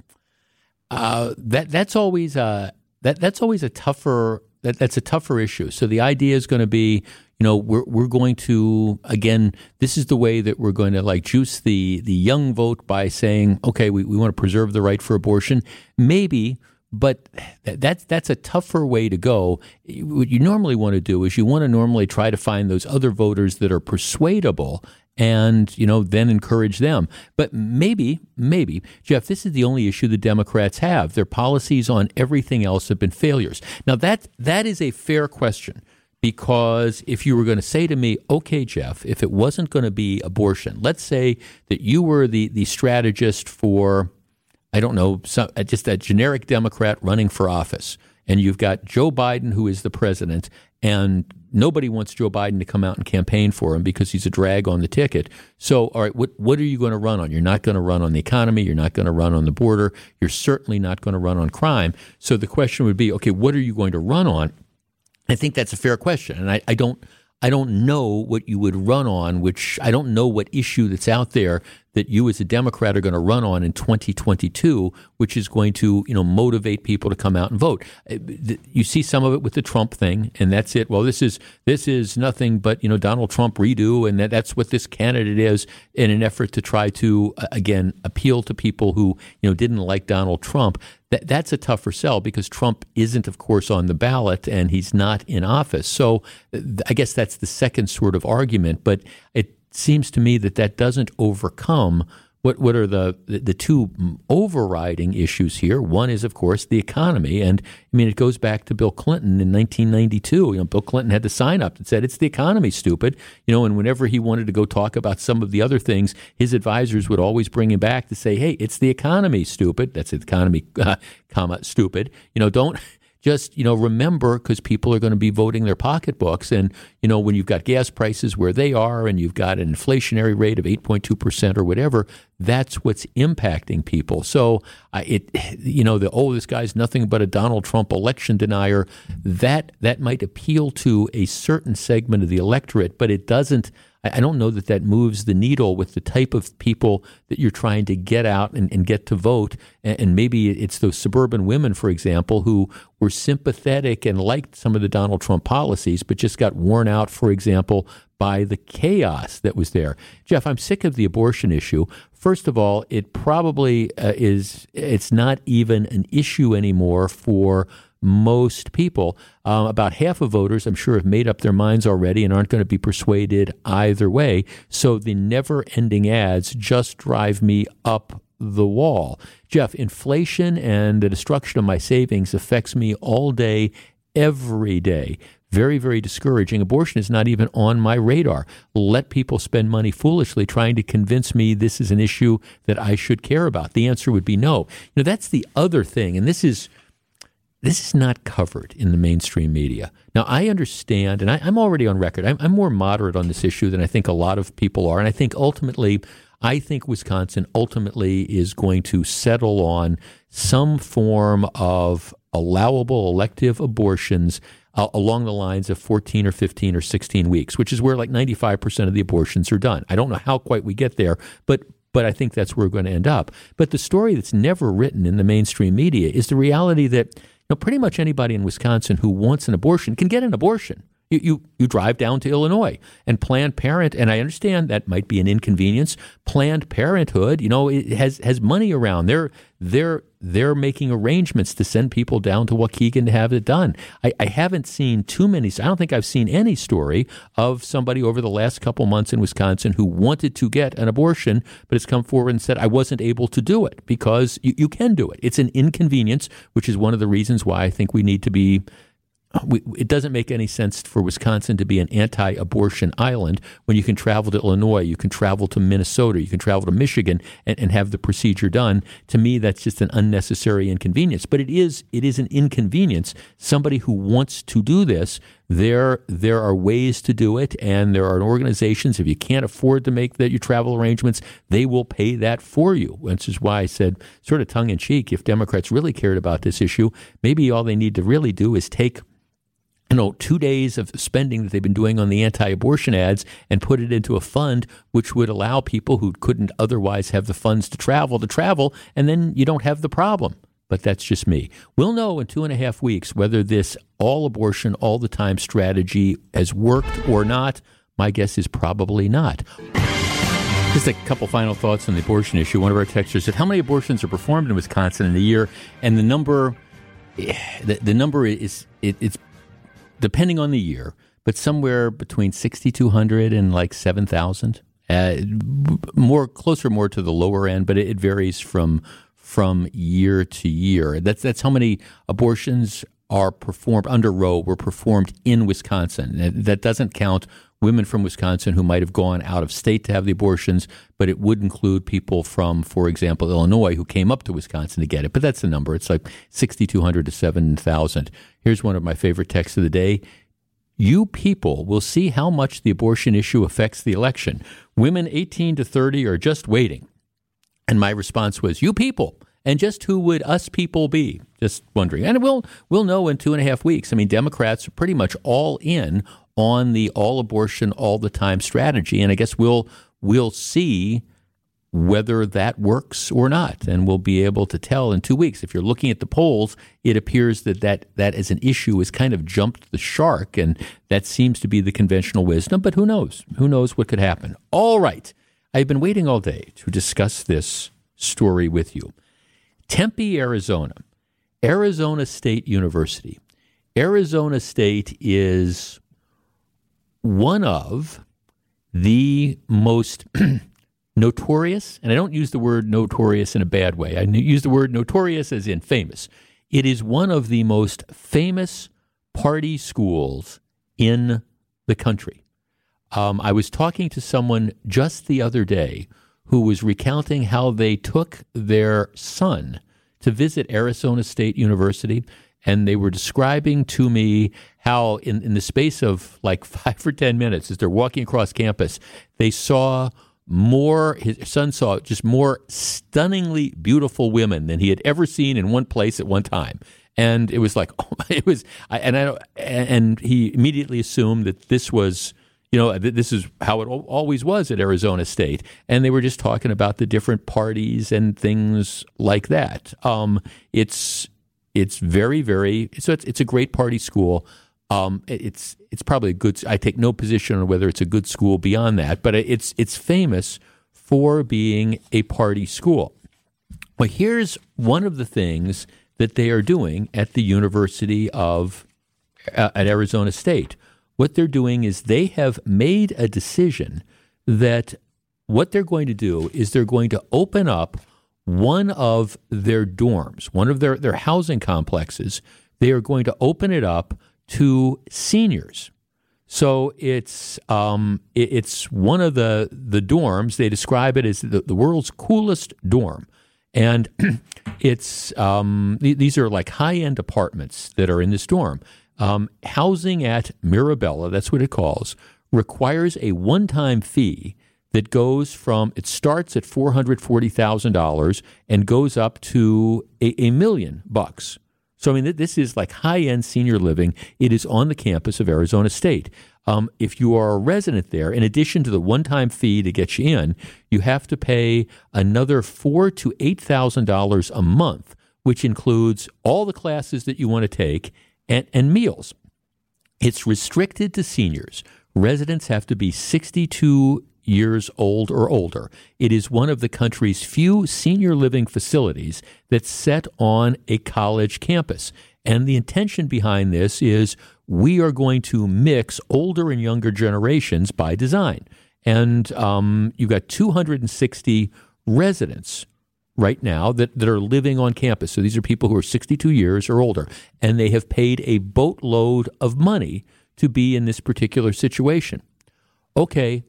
Uh, that that's always a that that's always a tougher that, that's a tougher issue. So the idea is going to be, you know, we're we're going to again, this is the way that we're going to like juice the the young vote by saying, okay, we, we want to preserve the right for abortion. Maybe but that's that's a tougher way to go. What you normally want to do is you want to normally try to find those other voters that are persuadable and you know then encourage them. But maybe, maybe, Jeff, this is the only issue the Democrats have. Their policies on everything else have been failures. Now that that is a fair question because if you were going to say to me, okay, Jeff, if it wasn't going to be abortion, let's say that you were the the strategist for I don't know, some, uh, just a generic Democrat running for office, and you've got Joe Biden, who is the president, and nobody wants Joe Biden to come out and campaign for him because he's a drag on the ticket. So, all right, what what are you going to run on? You're not going to run on the economy. You're not going to run on the border. You're certainly not going to run on crime. So the question would be, okay, what are you going to run on? I think that's a fair question, and I, I don't. I don't know what you would run on, which I don't know what issue that's out there that you as a Democrat are going to run on in 2022, which is going to, you know, motivate people to come out and vote. Uh, you see some of it with the Trump thing, and that's it. Well, this is this is nothing but you know Donald Trump redo, and that, that's what this candidate is in an effort to try to uh, again appeal to people who you know didn't like Donald Trump. That, that's a tougher sell because Trump isn't, of course, on the ballot and he's not in office. So I guess that's the second sort of argument. But it seems to me that that doesn't overcome what what are the the two overriding issues here? One is, of course, the economy, and I mean it goes back to Bill Clinton in 1992. You know, Bill Clinton had to sign up that said it's the economy, stupid. You know, and whenever he wanted to go talk about some of the other things, his advisors would always bring him back to say, "Hey, it's the economy, stupid." That's the economy, comma stupid. You know, don't just you know remember because people are going to be voting their pocketbooks. And you know when you've got gas prices where they are and you've got an inflationary rate of 8.2% or whatever that's what's impacting people. So uh, it you know the oh this guy's nothing but a Donald Trump election denier. That that might appeal to a certain segment of the electorate but it doesn't I don't know that that moves the needle with the type of people that you're trying to get out and, and get to vote. And, and, maybe it's those suburban women, for example, who were sympathetic and liked some of the Donald Trump policies, but just got worn out, for example, by the chaos that was there. Jeff, I'm sick of the abortion issue. First of all, it probably uh, is, it's not even an issue anymore for most people. Um, about half of voters, I'm sure, have made up their minds already and aren't going to be persuaded either way. So the never ending ads just drive me up the wall. Jeff, inflation and the destruction of my savings affects me all day, every day. Very, very discouraging. Abortion is not even on my radar. Let people spend money foolishly trying to convince me this is an issue that I should care about. The answer would be no. Know, that's the other thing, and this is this is not covered in the mainstream media. Now, I understand, and I, am already on record, I'm, I'm, more moderate on this issue than I think a lot of people are. And I think ultimately, I think Wisconsin ultimately is going to settle on some form of allowable elective abortions uh, along the lines of 14 or 15 or 16 weeks, which is where like 95% of the abortions are done. I don't know how quite we get there, but but I think that's where we're going to end up. But the story that's never written in the mainstream media is the reality that know, pretty much anybody in Wisconsin who wants an abortion can get an abortion. You, you, you drive down to Illinois and Planned Parent, and I understand that might be an inconvenience. Planned Parenthood, you know, it has has money around. They're they're they're making arrangements to send people down to Waukegan to have it done. I, I haven't seen too many. I don't think I've seen any story of somebody over the last couple months in Wisconsin who wanted to get an abortion, but has come forward and said I wasn't able to do it because you, you can do it. It's an inconvenience, which is one of the reasons why I think we need to be we, it doesn't make any sense for Wisconsin to be an anti abortion island when you can travel to Illinois, you can travel to Minnesota, you can travel to Michigan and, and, have the procedure done. To me, that's just an unnecessary inconvenience. But it is it is an inconvenience. Somebody who wants to do this, there there are ways to do it, and there are organizations. If you can't afford to make that your travel arrangements, they will pay that for you. Which is why I said, sort of tongue in cheek, if Democrats really cared about this issue, maybe all they need to really do is take you know, two days of spending that they've been doing on the anti abortion ads and put it into a fund which would allow people who couldn't otherwise have the funds to travel to travel, and then you don't have the problem. But that's just me. We'll know in two and a half weeks whether this all abortion, all the time strategy has worked or not. My guess is probably not. Just a couple final thoughts on the abortion issue. One of our texters said, How many abortions are performed in Wisconsin in a year? And the number. Eh, the, the number is it, it's depending on the year, but somewhere between 6,200 and like 7,000. Uh, more closer, more to the lower end, but it, it varies from from year to year. That's that's how many abortions are performed under Roe were performed in Wisconsin. That doesn't count women from Wisconsin who might have gone out of state to have the abortions, but it would include people from, for example, Illinois who came up to Wisconsin to get it. But that's the number. It's like 6,200 to 7,000. Here's one of my favorite texts of the day. You people will see how much the abortion issue affects the election. Women 18 to 30 are just waiting. And my response was, You people. And just who would us people be? Just wondering. And we'll, we'll know in two and a half weeks. I mean, Democrats are pretty much all in on the all abortion, all the time strategy. And I guess we'll, we'll see whether that works or not. And we'll be able to tell in two weeks. If you're looking at the polls, it appears that that, that as an issue has kind of jumped the shark. And that seems to be the conventional wisdom. But who knows? Who knows what could happen? All right. I've been waiting all day to discuss this story with you. Tempe, Arizona, Arizona State University. Arizona State is one of the most notorious, and I don't use the word notorious in a bad way. I use the word notorious as in famous. It is one of the most famous party schools in the country. Um, I was talking to someone just the other day who was recounting how they took their son to visit Arizona State University. And they were describing to me how, in, in the space of like five or 10 minutes, as they're walking across campus, they saw more his son saw just more stunningly beautiful women than he had ever seen in one place at one time and it was like oh, it was and i and he immediately assumed that this was you know this is how it always was at arizona state and they were just talking about the different parties and things like that um, it's it's very very so it's, it's a great party school um, it's it's probably a good. I take no position on whether it's a good school beyond that, but it's it's famous for being a party school. Well, here's one of the things that they are doing at the University of uh, at Arizona State. What they're doing is they have made a decision that what they're going to do is they're going to open up one of their dorms, one of their, their housing complexes. They are going to open it up to seniors. So it's um, it, it's one of the the dorms. They describe it as the, the world's coolest dorm, and it's um, th- these are like high end apartments that are in this dorm. Um, housing at Mirabella, that's what it calls, requires a one time fee that goes from it starts at four hundred forty thousand dollars and goes up to a, a million bucks. So, I mean, this is like high end senior living. It is on the campus of Arizona State. Um, if you are a resident there, in addition to the one time fee to get you in, you have to pay another four to eight thousand dollars a month, which includes all the classes that you want to take and, and meals. It's restricted to seniors. Residents have to be 62 years old or older. It is one of the country's few senior living facilities that's set on a college campus. And the intention behind this is we are going to mix older and younger generations by design. And um, you've got 260 residents right now that, that are living on campus. So these are people who are 62 years or older, and they have paid a boatload of money to be in this particular situation. Okay,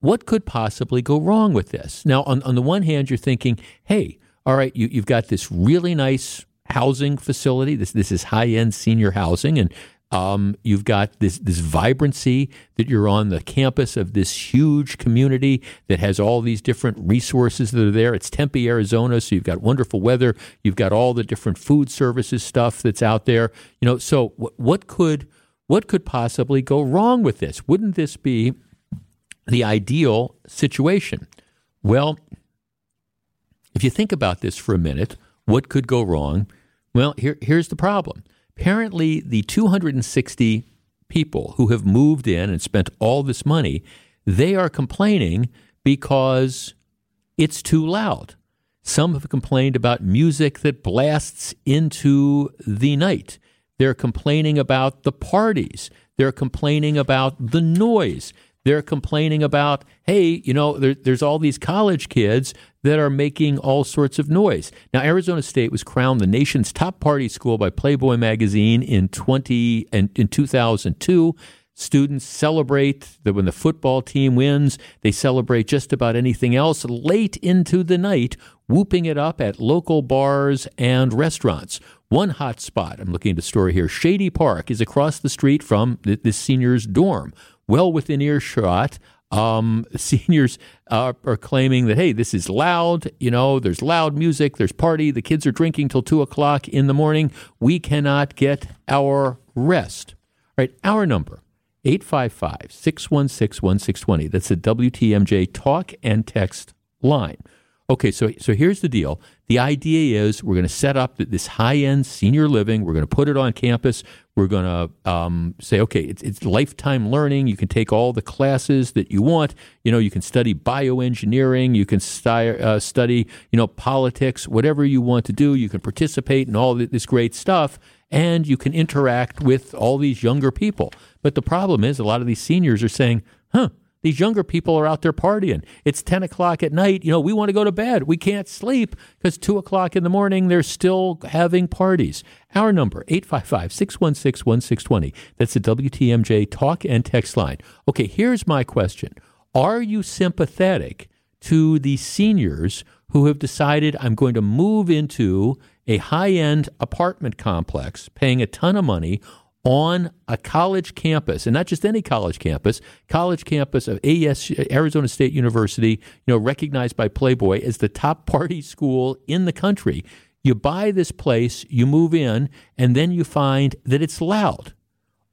what could possibly go wrong with this? Now, on, on the one hand, you're thinking, hey, all right, you, you've got this really nice housing facility. This this is high end senior housing, and um, you've got this this vibrancy that you're on the campus of this huge community that has all these different resources that are there. It's Tempe, Arizona, so you've got wonderful weather. You've got all the different food services stuff that's out there. You know, so what, what could what could possibly go wrong with this? Wouldn't this be the ideal situation? Well, if you think about this for a minute, what could go wrong? Well, here, here's the problem. Apparently, the 260 people who have moved in and spent all this money, they are complaining because it's too loud. Some have complained about music that blasts into the night. They're complaining about the parties. They're complaining about the noise they're complaining about, hey, you know, there, there's all these college kids that are making all sorts of noise. Now, Arizona State was crowned the nation's top party school by Playboy magazine in 20 and in 2002. Students celebrate that when the football team wins, they celebrate just about anything else late into the night, whooping it up at local bars and restaurants. One hot spot, I'm looking at the story here, Shady Park is across the street from this senior's dorm, well within earshot. Um, seniors uh, are claiming that, hey, this is loud. You know, there's loud music, there's party, the kids are drinking till 2 o'clock in the morning. We cannot get our rest. All right, our number, 855 616 1620. That's the WTMJ talk and text line. Okay, so so here's the deal. The idea is we're going to set up this high end senior living. We're going to put it on campus. We're going to um, say, okay, it's, it's lifetime learning. You can take all the classes that you want. You know, you can study bioengineering. You can uh, study, you know, politics, whatever you want to do. You can participate in all this great stuff, and you can interact with all these younger people. But the problem is, a lot of these seniors are saying, huh these younger people are out there partying. It's 10 o'clock at night. You know, we want to go to bed. We can't sleep because 2 o'clock in the morning, they're still having parties. Our number, 855 616 1620. That's the WTMJ talk and text line. Okay, here's my question Are you sympathetic to the seniors who have decided I'm going to move into a high end apartment complex, paying a ton of money on a college campus, and not just any college campus, college campus of AS, Arizona State University, you know, recognized by Playboy as the top party school in the country. You buy this place, you move in, and then you find that it's loud.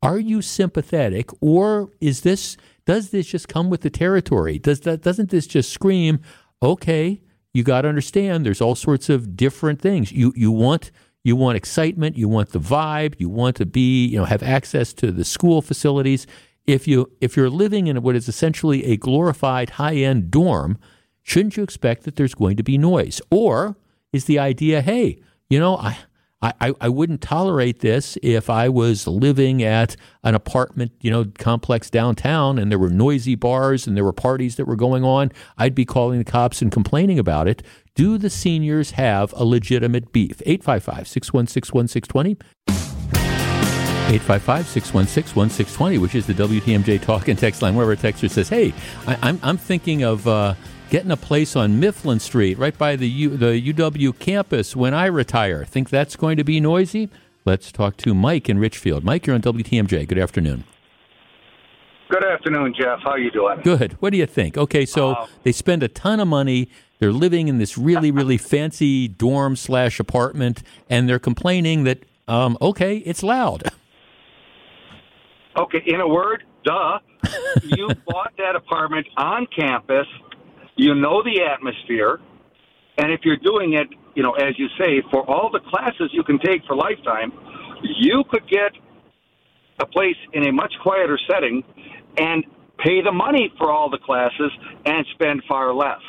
Are you sympathetic, or is this does this just come with the territory? Does that doesn't this just scream, okay, you got to understand there's all sorts of different things. You you want you want excitement, you want the vibe, you want to be, you know, have access to the school facilities. If you if you're living in what is essentially a glorified high-end dorm, shouldn't you expect that there's going to be noise? Or is the idea, hey, you know, I I, I wouldn't tolerate this if I was living at an apartment, you know, complex downtown and there were noisy bars and there were parties that were going on. I'd be calling the cops and complaining about it. Do the seniors have a legitimate beef? 855 616 1620. 855 616 1620, which is the WTMJ talk and text line, wherever a texter says, Hey, I, am I'm, I'm thinking of uh, getting a place on Mifflin Street right by the, U, the UW campus when I retire. Think that's going to be noisy? Let's talk to Mike in Richfield. Mike, you're on WTMJ. Good afternoon. Good afternoon, Jeff. How are you doing? Good. What do you think? Okay, so uh, they spend a ton of money they're living in this really, really fancy dorm slash apartment, and they're complaining that, um, okay, it's loud. Okay, in a word, duh. you bought that apartment on campus. You know the atmosphere. And if you're doing it, you know, as you say, for all the classes you can take for lifetime, you could get a place in a much quieter setting and pay the money for all the classes and spend far less.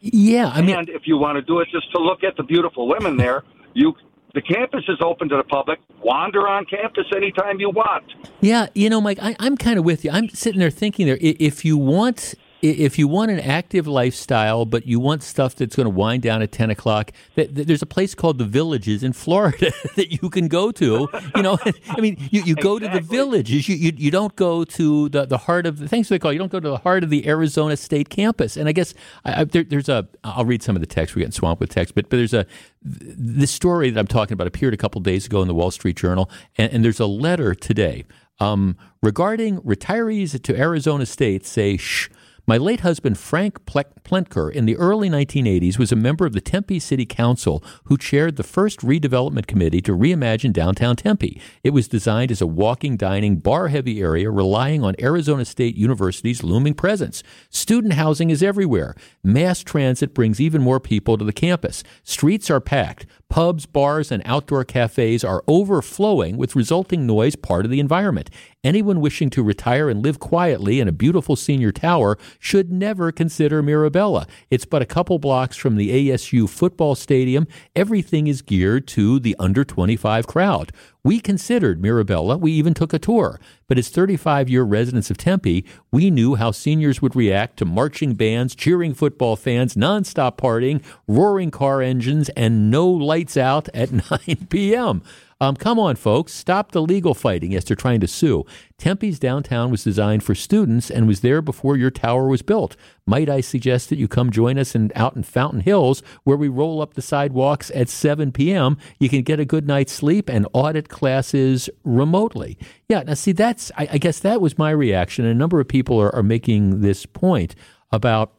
Yeah, I mean, and if you want to do it just to look at the beautiful women there, you the campus is open to the public. Wander on campus anytime you want. Yeah, you know, Mike, I, am kind of with you. I'm sitting there thinking there. If you want if you want an active lifestyle, but you want stuff that's going to wind down at ten o'clock, there's a place called the Villages in Florida that you can go to. You know, I mean, you, you go exactly. to the Villages. You, you you don't go to the, the heart of the things they call. You don't go to the heart of the Arizona State campus. And I guess I, I, there, there's a. I'll read some of the text. We're getting swamped with text, but but there's a this story that I'm talking about appeared a couple days ago in the Wall Street Journal, and, and there's a letter today um, regarding retirees to Arizona State say shh my late husband, Frank Plentker, in the early 1980s, was a member of the Tempe City Council who chaired the first redevelopment committee to reimagine downtown Tempe. It was designed as a walking, dining, bar heavy area relying on Arizona State University's looming presence. Student housing is everywhere. Mass transit brings even more people to the campus. Streets are packed. Pubs, bars, and outdoor cafes are overflowing with resulting noise part of the environment. Anyone wishing to retire and live quietly in a beautiful senior tower should never consider Mirabella. It's but a couple blocks from the ASU football stadium. Everything is geared to the under 25 crowd. We considered Mirabella. We even took a tour. But as 35 year residents of Tempe, we knew how seniors would react to marching bands, cheering football fans, nonstop partying, roaring car engines, and no lights out at 9 p.m. Um, come on, folks, stop the legal fighting. Yes, they're trying to sue. Tempe's downtown was designed for students and was there before your tower was built. Might I suggest that you come join us in, out in Fountain Hills, where we roll up the sidewalks at 7 p.m. You can get a good night's sleep and audit classes remotely. Yeah, now see, that's I, I guess that was my reaction. A number of people are, are making this point about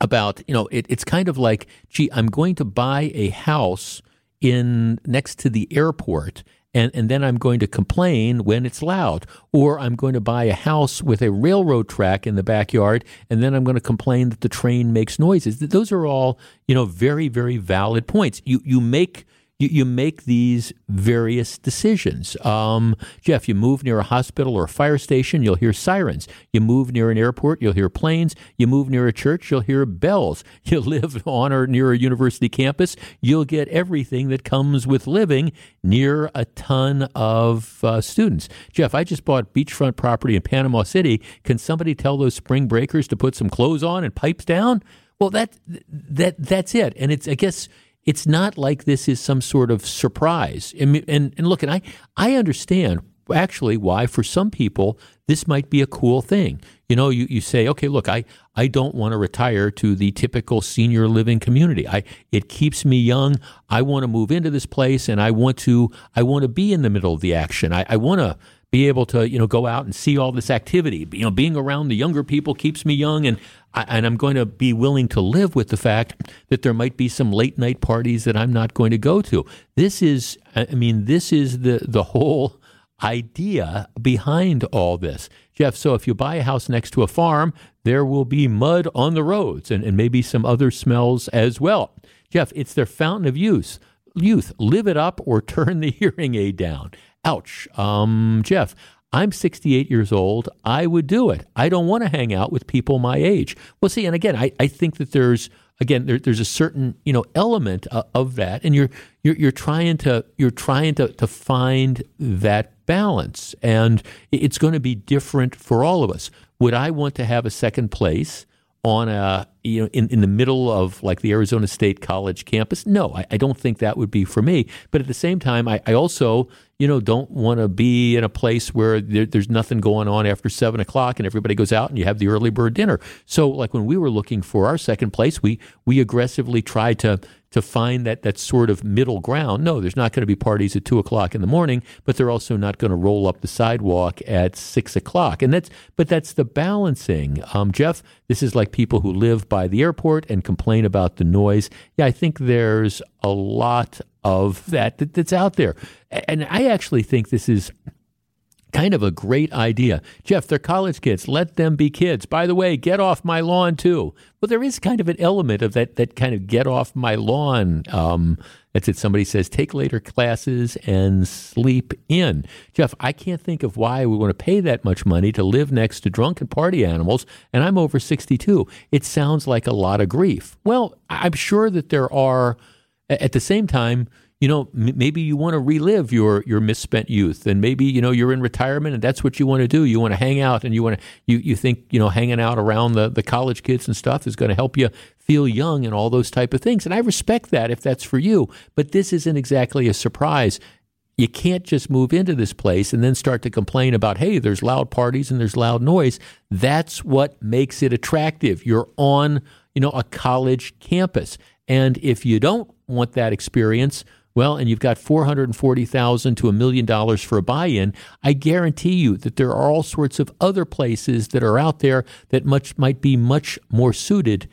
about you know it, it's kind of like gee i'm going to buy a house in next to the airport and, and then I'm going to complain when it's loud. Or I'm going to buy a house with a railroad track in the backyard, and then I'm going to complain that the train makes noises. Those are all, you know, very, very valid points. You you make you, you make these various decisions. Um, Jeff, you move near a hospital or a fire station, you'll hear sirens. You move near an airport, you'll hear planes. You move near a church, you'll hear bells. You live on or near a university campus, you'll get everything that comes with living near a ton of uh, students. Jeff, I just bought beachfront property in Panama City. Can somebody tell those spring breakers to put some clothes on and pipes down? Well, that that that's it, and it's I guess it's not like this is some sort of surprise. And, and, and look, and I, I understand actually why for some people this might be a cool thing. You know, you, you say, okay, look, I, I don't want to retire to the typical senior living community. I it keeps me young. I want to move into this place and I want to I want to be in the middle of the action. I, I want to be able to you know go out and see all this activity. You know, being around the younger people keeps me young, and I, and I'm going to be willing to live with the fact that there might be some late night parties that I'm not going to go to. This is, I mean, this is the the whole idea behind all this. Jeff, so if you buy a house next to a farm, there will be mud on the roads and, and maybe some other smells as well. Jeff, it's their fountain of youth. Youth, live it up or turn the hearing aid down. Ouch. Um, Jeff, I'm 68 years old. I would do it. I don't want to hang out with people my age. Well, see, and again, I, I think that there's again there, there's a certain you know element of, of that, and you're, you're you're trying to you're trying to to find that balance, and it's going to be different for all of us. Would I want to have a second place? on a you know in, in the middle of like the Arizona State College campus. No, I, I don't think that would be for me. But at the same time, I, I also you know don't want to be in a place where there, there's nothing going on after seven o'clock and everybody goes out and you have the early bird dinner. So like when we were looking for our second place, we we aggressively tried to to find that that sort of middle ground. No, there's not going to be parties at two o'clock in the morning, but they're also not going to roll up the sidewalk at six o'clock. And that's but that's the balancing. Um, Jeff, this is like people who live by the airport and complain about the noise. Yeah, I think there's a lot of that, that that's out there, and I actually think this is kind of a great idea. Jeff, they're college kids. Let them be kids. By the way, get off my lawn too. Well, there is kind of an element of that that kind of get off my lawn. Um, that's it. Somebody says take later classes and sleep in. Jeff, I can't think of why we want to pay that much money to live next to drunken party animals, and I'm over 62. It sounds like a lot of grief. Well, I'm sure that there are. At the same time, you know, m- maybe you want to relive your your misspent youth, and maybe you know you're in retirement, and that's what you want to do. You want to hang out, and you want to you you think you know hanging out around the the college kids and stuff is going to help you feel young and all those type of things. And I respect that if that's for you, but this isn't exactly a surprise. You can't just move into this place and then start to complain about, hey, there's loud parties and there's loud noise. That's what makes it attractive. You're on, you know, a college campus. And if you don't want that experience, well, and you've got 440,000 to a million dollars for a buy-in, I guarantee you that there are all sorts of other places that are out there that much might be much more suited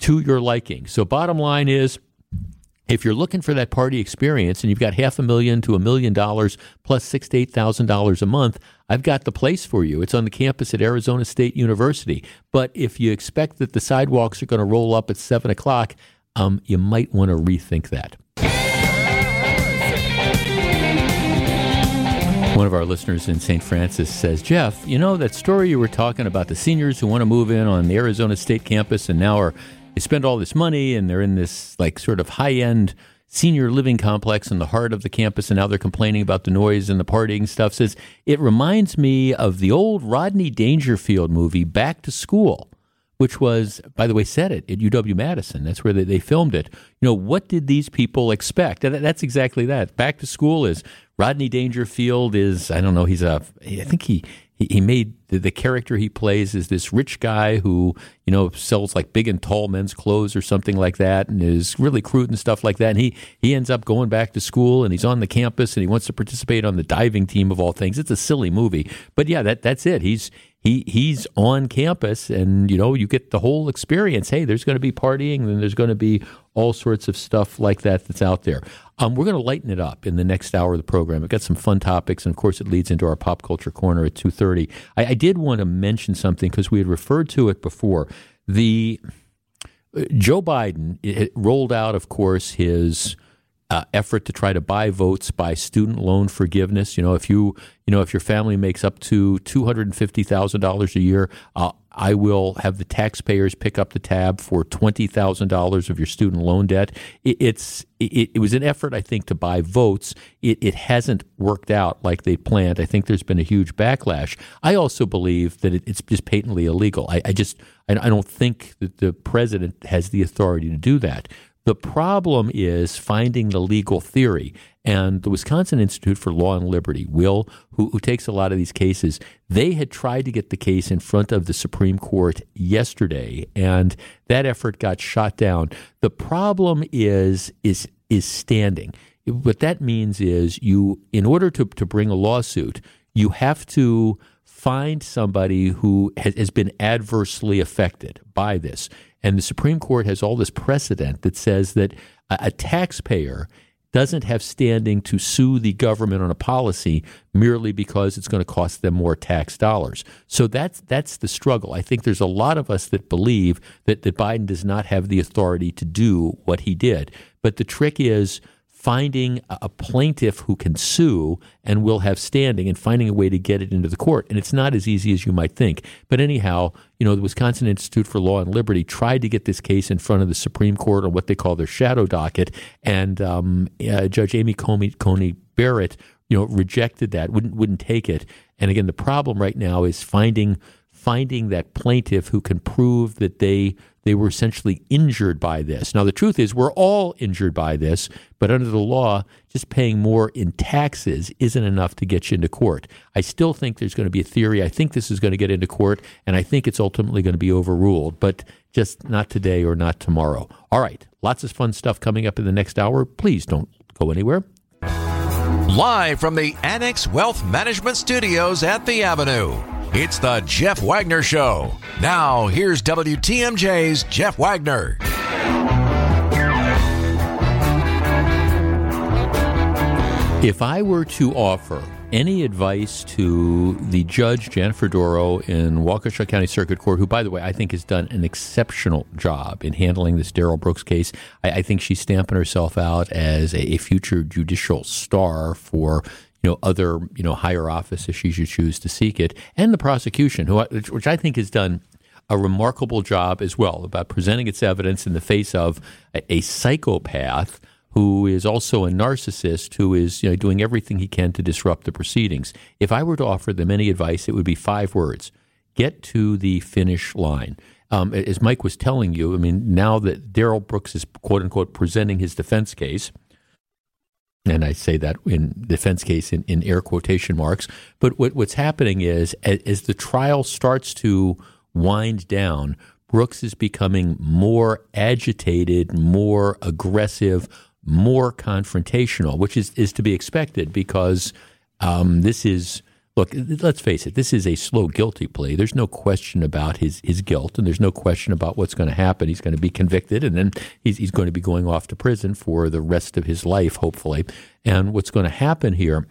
to your liking. So bottom line is if you're looking for that party experience and you've got half a million to a million dollars plus six to eight thousand dollars a month, I've got the place for you. It's on the campus at Arizona State University. But if you expect that the sidewalks are going to roll up at seven o'clock, um, you might want to rethink that. One of our listeners in St. Francis says, Jeff, you know that story you were talking about the seniors who want to move in on the Arizona State campus and now are they spend all this money and they're in this like sort of high end senior living complex in the heart of the campus and now they're complaining about the noise and the partying stuff says it reminds me of the old Rodney Dangerfield movie Back to School which was, by the way, set it at UW Madison. That's where they, they filmed it. You know, what did these people expect? And that's exactly that. Back to school is Rodney Dangerfield is, I don't know, he's a, I think he, he, made the, character he plays is this rich guy who you know sells like big and tall men's clothes or something like that and is really crude and stuff like that and he he ends up going back to school and he's on the campus and he wants to participate on the diving team of all things it's a silly movie but yeah that that's it he's he he's on campus and you know you get the whole experience. Hey there's going to be partying and there's going to be all sorts of stuff like that that's out there. Um, we're going to lighten it up in the next hour of the program. We've got some fun topics and of course it leads into our pop culture corner at 2.30 i, I did want to mention something because we had referred to it before. The uh, joe biden rolled out of course his uh, effort to try to buy votes by student loan forgiveness. You know, if you you know if your family makes up to two hundred and fifty thousand dollars a year, uh, I will have the taxpayers pick up the tab for twenty thousand dollars of your student loan debt. It, it's it, it, was an effort, I think, to buy votes. It, it hasn't worked out like they planned. I think there's been a huge backlash. I also believe that it, it's just patently illegal. I, I just I, I don't think that the president has the authority to do that. The problem is finding the legal theory. And the Wisconsin Institute for Law and Liberty, Will, who, who, takes a lot of these cases, they had tried to get the case in front of the Supreme Court yesterday, and that effort got shot down. The problem is is is standing. What that means is you, in order to, to bring a lawsuit, you have to find somebody who has, has been adversely affected by this. And the Supreme Court has all this precedent that says that a, a taxpayer doesn't have standing to sue the government on a policy merely because it's going to cost them more tax dollars. So that's that's the struggle. I think there's a lot of us that believe that, that Biden does not have the authority to do what he did. But the trick is finding a plaintiff who can sue and will have standing and finding a way to get it into the court. And it's not as easy as you might think. But anyhow, you know, the Wisconsin Institute for Law and Liberty tried to get this case in front of the Supreme Court on what they call their shadow docket. And um, uh, Judge Amy Coney, Coney Barrett, you know, rejected that, wouldn't, wouldn't take it. And again, the problem right now is finding finding that plaintiff who can prove that they they were essentially injured by this. Now, the truth is, we're all injured by this, but under the law, just paying more in taxes isn't enough to get you into court. I still think there's going to be a theory. I think this is going to get into court, and I think it's ultimately going to be overruled, but just not today or not tomorrow. All right, lots of fun stuff coming up in the next hour. Please don't go anywhere. Live from the Annex Wealth Management Studios at the Avenue. It's the Jeff Wagner Show. Now, here's WTMJ's Jeff Wagner. If I were to offer any advice to the judge, Jennifer Dorow, in Waukesha County Circuit Court, who, by the way, I think has done an exceptional job in handling this Darrell Brooks case. I, I, think she's stamping herself out as a, a future judicial star for you know other you know higher office if she should choose to seek it, and the prosecution, who which I think has done a remarkable job as well about presenting its evidence in the face of a, a psychopath who is also a narcissist who is you know, doing everything he can to disrupt the proceedings. If I were to offer them any advice, it would be five words: get to the finish line. Um, as Mike was telling you, I mean, now that Darrell Brooks is quote unquote presenting his defense case, and I say that in defense case in, in air quotation marks. But what, what's happening is as, as the trial starts to wind down, Brooks is becoming more agitated, more aggressive, more confrontational, which is, is to be expected because um, this is look, let's face it, this is a slow guilty plea. There's no question about his, his guilt, and there's no question about what's going to happen. He's going to be convicted, and then he's, he's going to be going off to prison for the rest of his life, hopefully. And what's going to happen here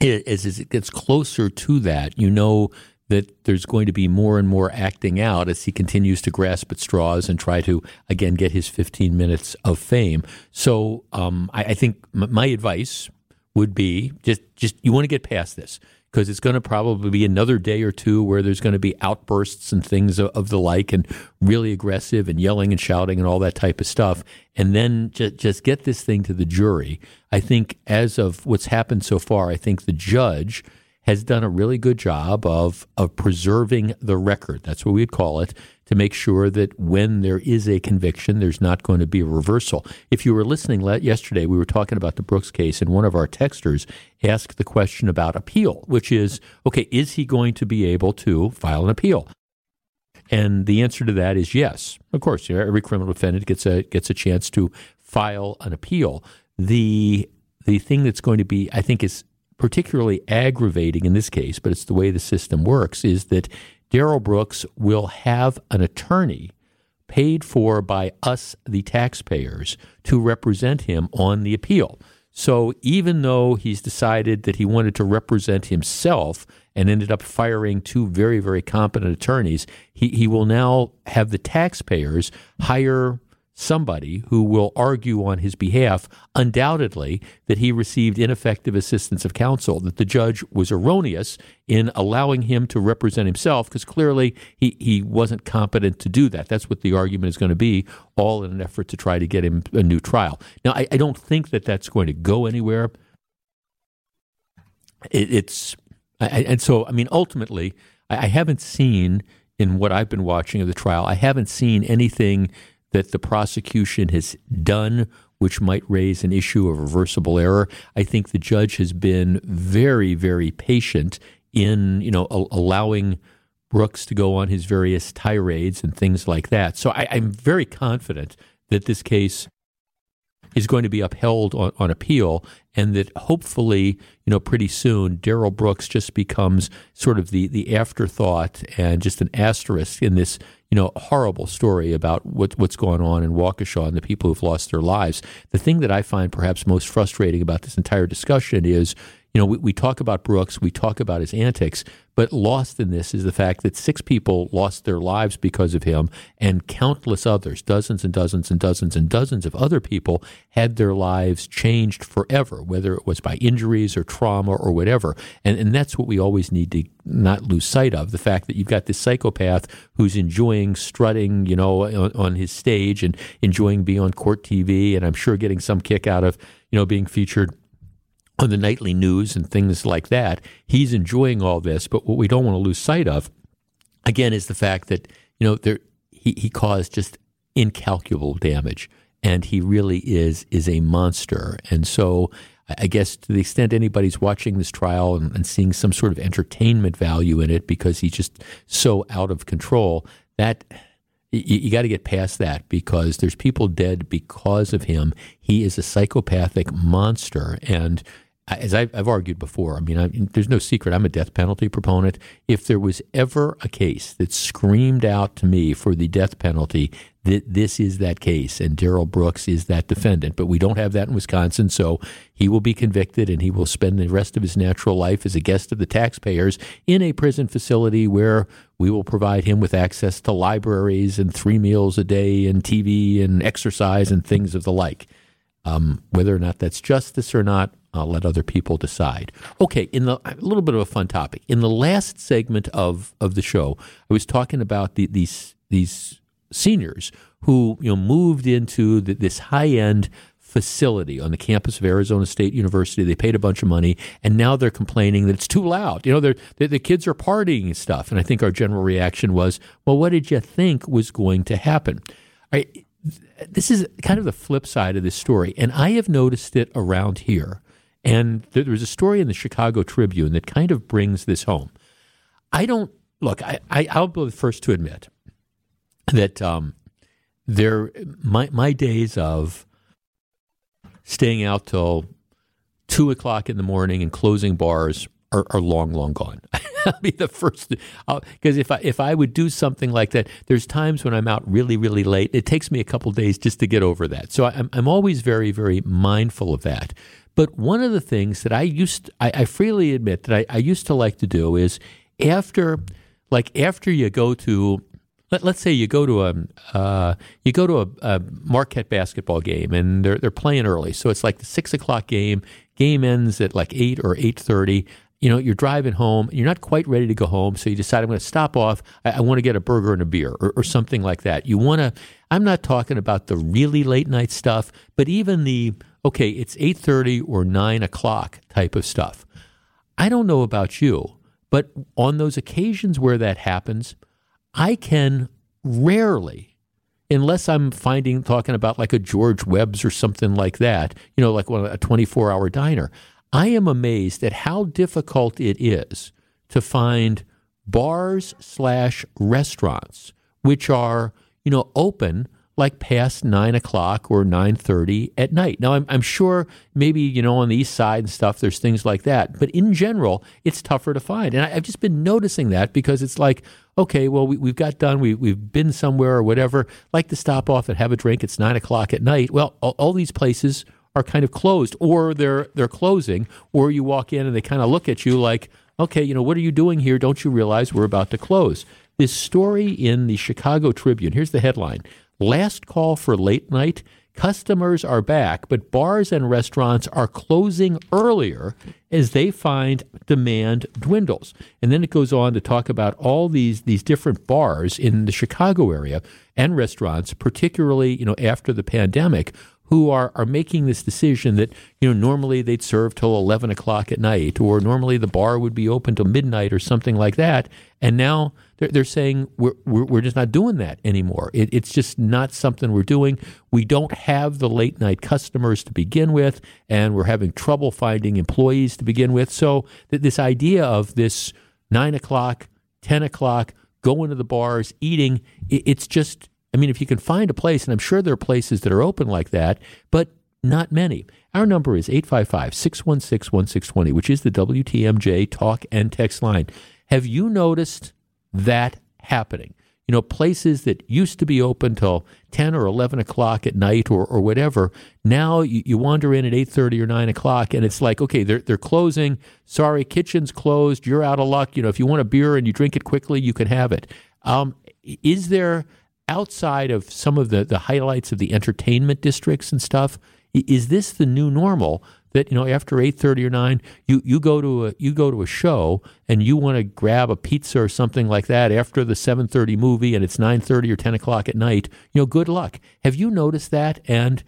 is, as it gets closer to that, you know that there's going to be more and more acting out as he continues to grasp at straws and try to again get his 15 minutes of fame. So um, I, I, think m- my advice would be just just you want to get past this because it's going to probably be another day or two where there's going to be outbursts and things of, of, the like and really aggressive and yelling and shouting and all that type of stuff. And then just, just get this thing to the jury. I think, as of what's happened so far, I think the judge has done a really good job of of preserving the record. That's what we'd call it to make sure that when there is a conviction, there's not going to be a reversal. If you were listening yesterday, we were talking about the Brooks case, and one of our texters asked the question about appeal, which is okay, is he going to be able to file an appeal? And the answer to that is yes. Of course, you know, every criminal defendant gets a gets a chance to file an appeal. The the thing that's going to be, I think, is particularly aggravating in this case, but it's the way the system works, is that Darrell Brooks will have an attorney paid for by us, the taxpayers, to represent him on the appeal. So even though he's decided that he wanted to represent himself and ended up firing two very, very competent attorneys, he, he will now have the taxpayers hire somebody who will argue on his behalf, undoubtedly, that he received ineffective assistance of counsel, that the judge was erroneous in allowing him to represent himself, because clearly he, he wasn't competent to do that. That's what the argument is going to be, all in an effort to try to get him a new trial. Now, I, I don't think that that's going to go anywhere. It, it's, I, and so, I mean, ultimately, I, I haven't seen in what I've been watching of the trial, I haven't seen anything that the prosecution has done which might raise an issue of reversible error. I think the judge has been very, very patient in you know a- allowing Brooks to go on his various tirades and things like that. So I, I'm very confident that this case is going to be upheld on, on appeal, and that hopefully, you know, pretty soon, Darrell Brooks just becomes sort of the the afterthought and just an asterisk in this you know, horrible story about what, what's going on in Waukesha and the people who've lost their lives. The thing that I find perhaps most frustrating about this entire discussion is, you know, we, we talk about Brooks, we talk about his antics, but lost in this is the fact that six people lost their lives because of him, and countless others, dozens and dozens and dozens and dozens of other people, had their lives changed forever, whether it was by injuries or trauma or whatever. And, and that's what we always need to not lose sight of the fact that you've got this psychopath who's enjoying strutting, you know, on, on his stage and enjoying being on court TV, and I'm sure getting some kick out of, you know, being featured on the nightly news and things like that. He's enjoying all this, but what we don't want to lose sight of, again, is the fact that you know there he, he caused just incalculable damage, and he really is is a monster. And so, I guess to the extent anybody's watching this trial and, and seeing some sort of entertainment value in it because he's just so out of control, that you, you got to get past that because there's people dead because of him. He is a psychopathic monster, and as I've, argued before, I mean, I, there's no secret. I'm a death penalty proponent. If there was ever a case that screamed out to me for the death penalty, that this is that case, and Darrell Brooks is that defendant. But we don't have that in Wisconsin, so he will be convicted, and he will spend the rest of his natural life as a guest of the taxpayers in a prison facility where we will provide him with access to libraries and three meals a day, and TV and exercise and things of the like. Um, whether or not that's justice or not, I'll let other people decide. Okay, in the a little bit of a fun topic. In the last segment of, of the show, I was talking about the, these these seniors who you know moved into the, this high end facility on the campus of Arizona State University. They paid a bunch of money, and now they're complaining that it's too loud. You know, they're, they're, the kids are partying and stuff. And I think our general reaction was, well, what did you think was going to happen? this is kind of the flip side of this story, and I have noticed it around here. And there was a story in the Chicago Tribune that kind of brings this home. I don't look. I, I will be the first to admit that um, there my my days of staying out till two o'clock in the morning and closing bars are, are long, long gone. I'll be the first because if I if I would do something like that, there's times when I'm out really, really late. It takes me a couple days just to get over that. So I'm I'm always very, very mindful of that. But one of the things that I used, I, I freely admit that I, I, used to like to do is after, like after you go to, let, us say you go to a, uh, you go to a, a, Marquette basketball game and they're they're playing early, so it's like the six o'clock game. Game ends at like eight or eight thirty. You know, you're driving home. And you're not quite ready to go home, so you decide I'm going to stop off. I, I want to get a burger and a beer or, or something like that. You want to. I'm not talking about the really late night stuff, but even the okay, it's 8.30 or 9 o'clock type of stuff. I don't know about you, but on those occasions where that happens, I can rarely, unless I'm finding talking about like a George Webb's or something like that, you know, like a 24 hour diner. I am amazed at how difficult it is to find bars slash restaurants which are you know open like past nine o'clock or nine thirty at night. Now I'm, I'm sure maybe you know on the east side and stuff there's things like that, but in general it's tougher to find. And I, have just been noticing that because it's like okay, well we, have got done, we, we've been somewhere or whatever, like to stop off and have a drink. It's nine o'clock at night. Well, all, all these places are kind of closed or they're they're closing, or you walk in and they kind of look at you like, okay, you know what are you doing here? Don't you realize we're about to close? This story in the Chicago Tribune. Here's the headline Last call for late night. Customers are back, but bars and restaurants are closing earlier as they find demand dwindles. And then it goes on to talk about all these these different bars in the Chicago area and restaurants, particularly you know after the pandemic, who are, are making this decision that you know normally they'd serve till 11 o'clock at night or normally the bar would be open till midnight or something like that and now they're, they're saying we're, we're, just not doing that anymore. It, it's just not something we're doing. We don't have the late night customers to begin with, and we're having trouble finding employees to begin with. So th- this idea of this nine o'clock, ten o'clock, going to the bars, eating, it, it's just. I mean, if you can find a place, and I'm sure there are places that are open like that, but not many. Our number is 855 616 1620, which is the WTMJ talk and text line. Have you noticed that happening. You know, places that used to be open till 10 or 11 o'clock at night or, or whatever, now you, you wander in at 8.30 or 9 o'clock and it's like, okay, they're, they're closing. Sorry, kitchen's closed. You're out of luck. You know, if you want a beer and you drink it quickly, you can have it. Um, is there, outside of some of the, the highlights of the entertainment districts and stuff, is this the new normal that you know after eight thirty or nine, you, you go to a you go to a show and you want to grab a pizza or something like that after the seven thirty movie and it's nine thirty or ten o'clock at night. You know, good luck. Have you noticed that? And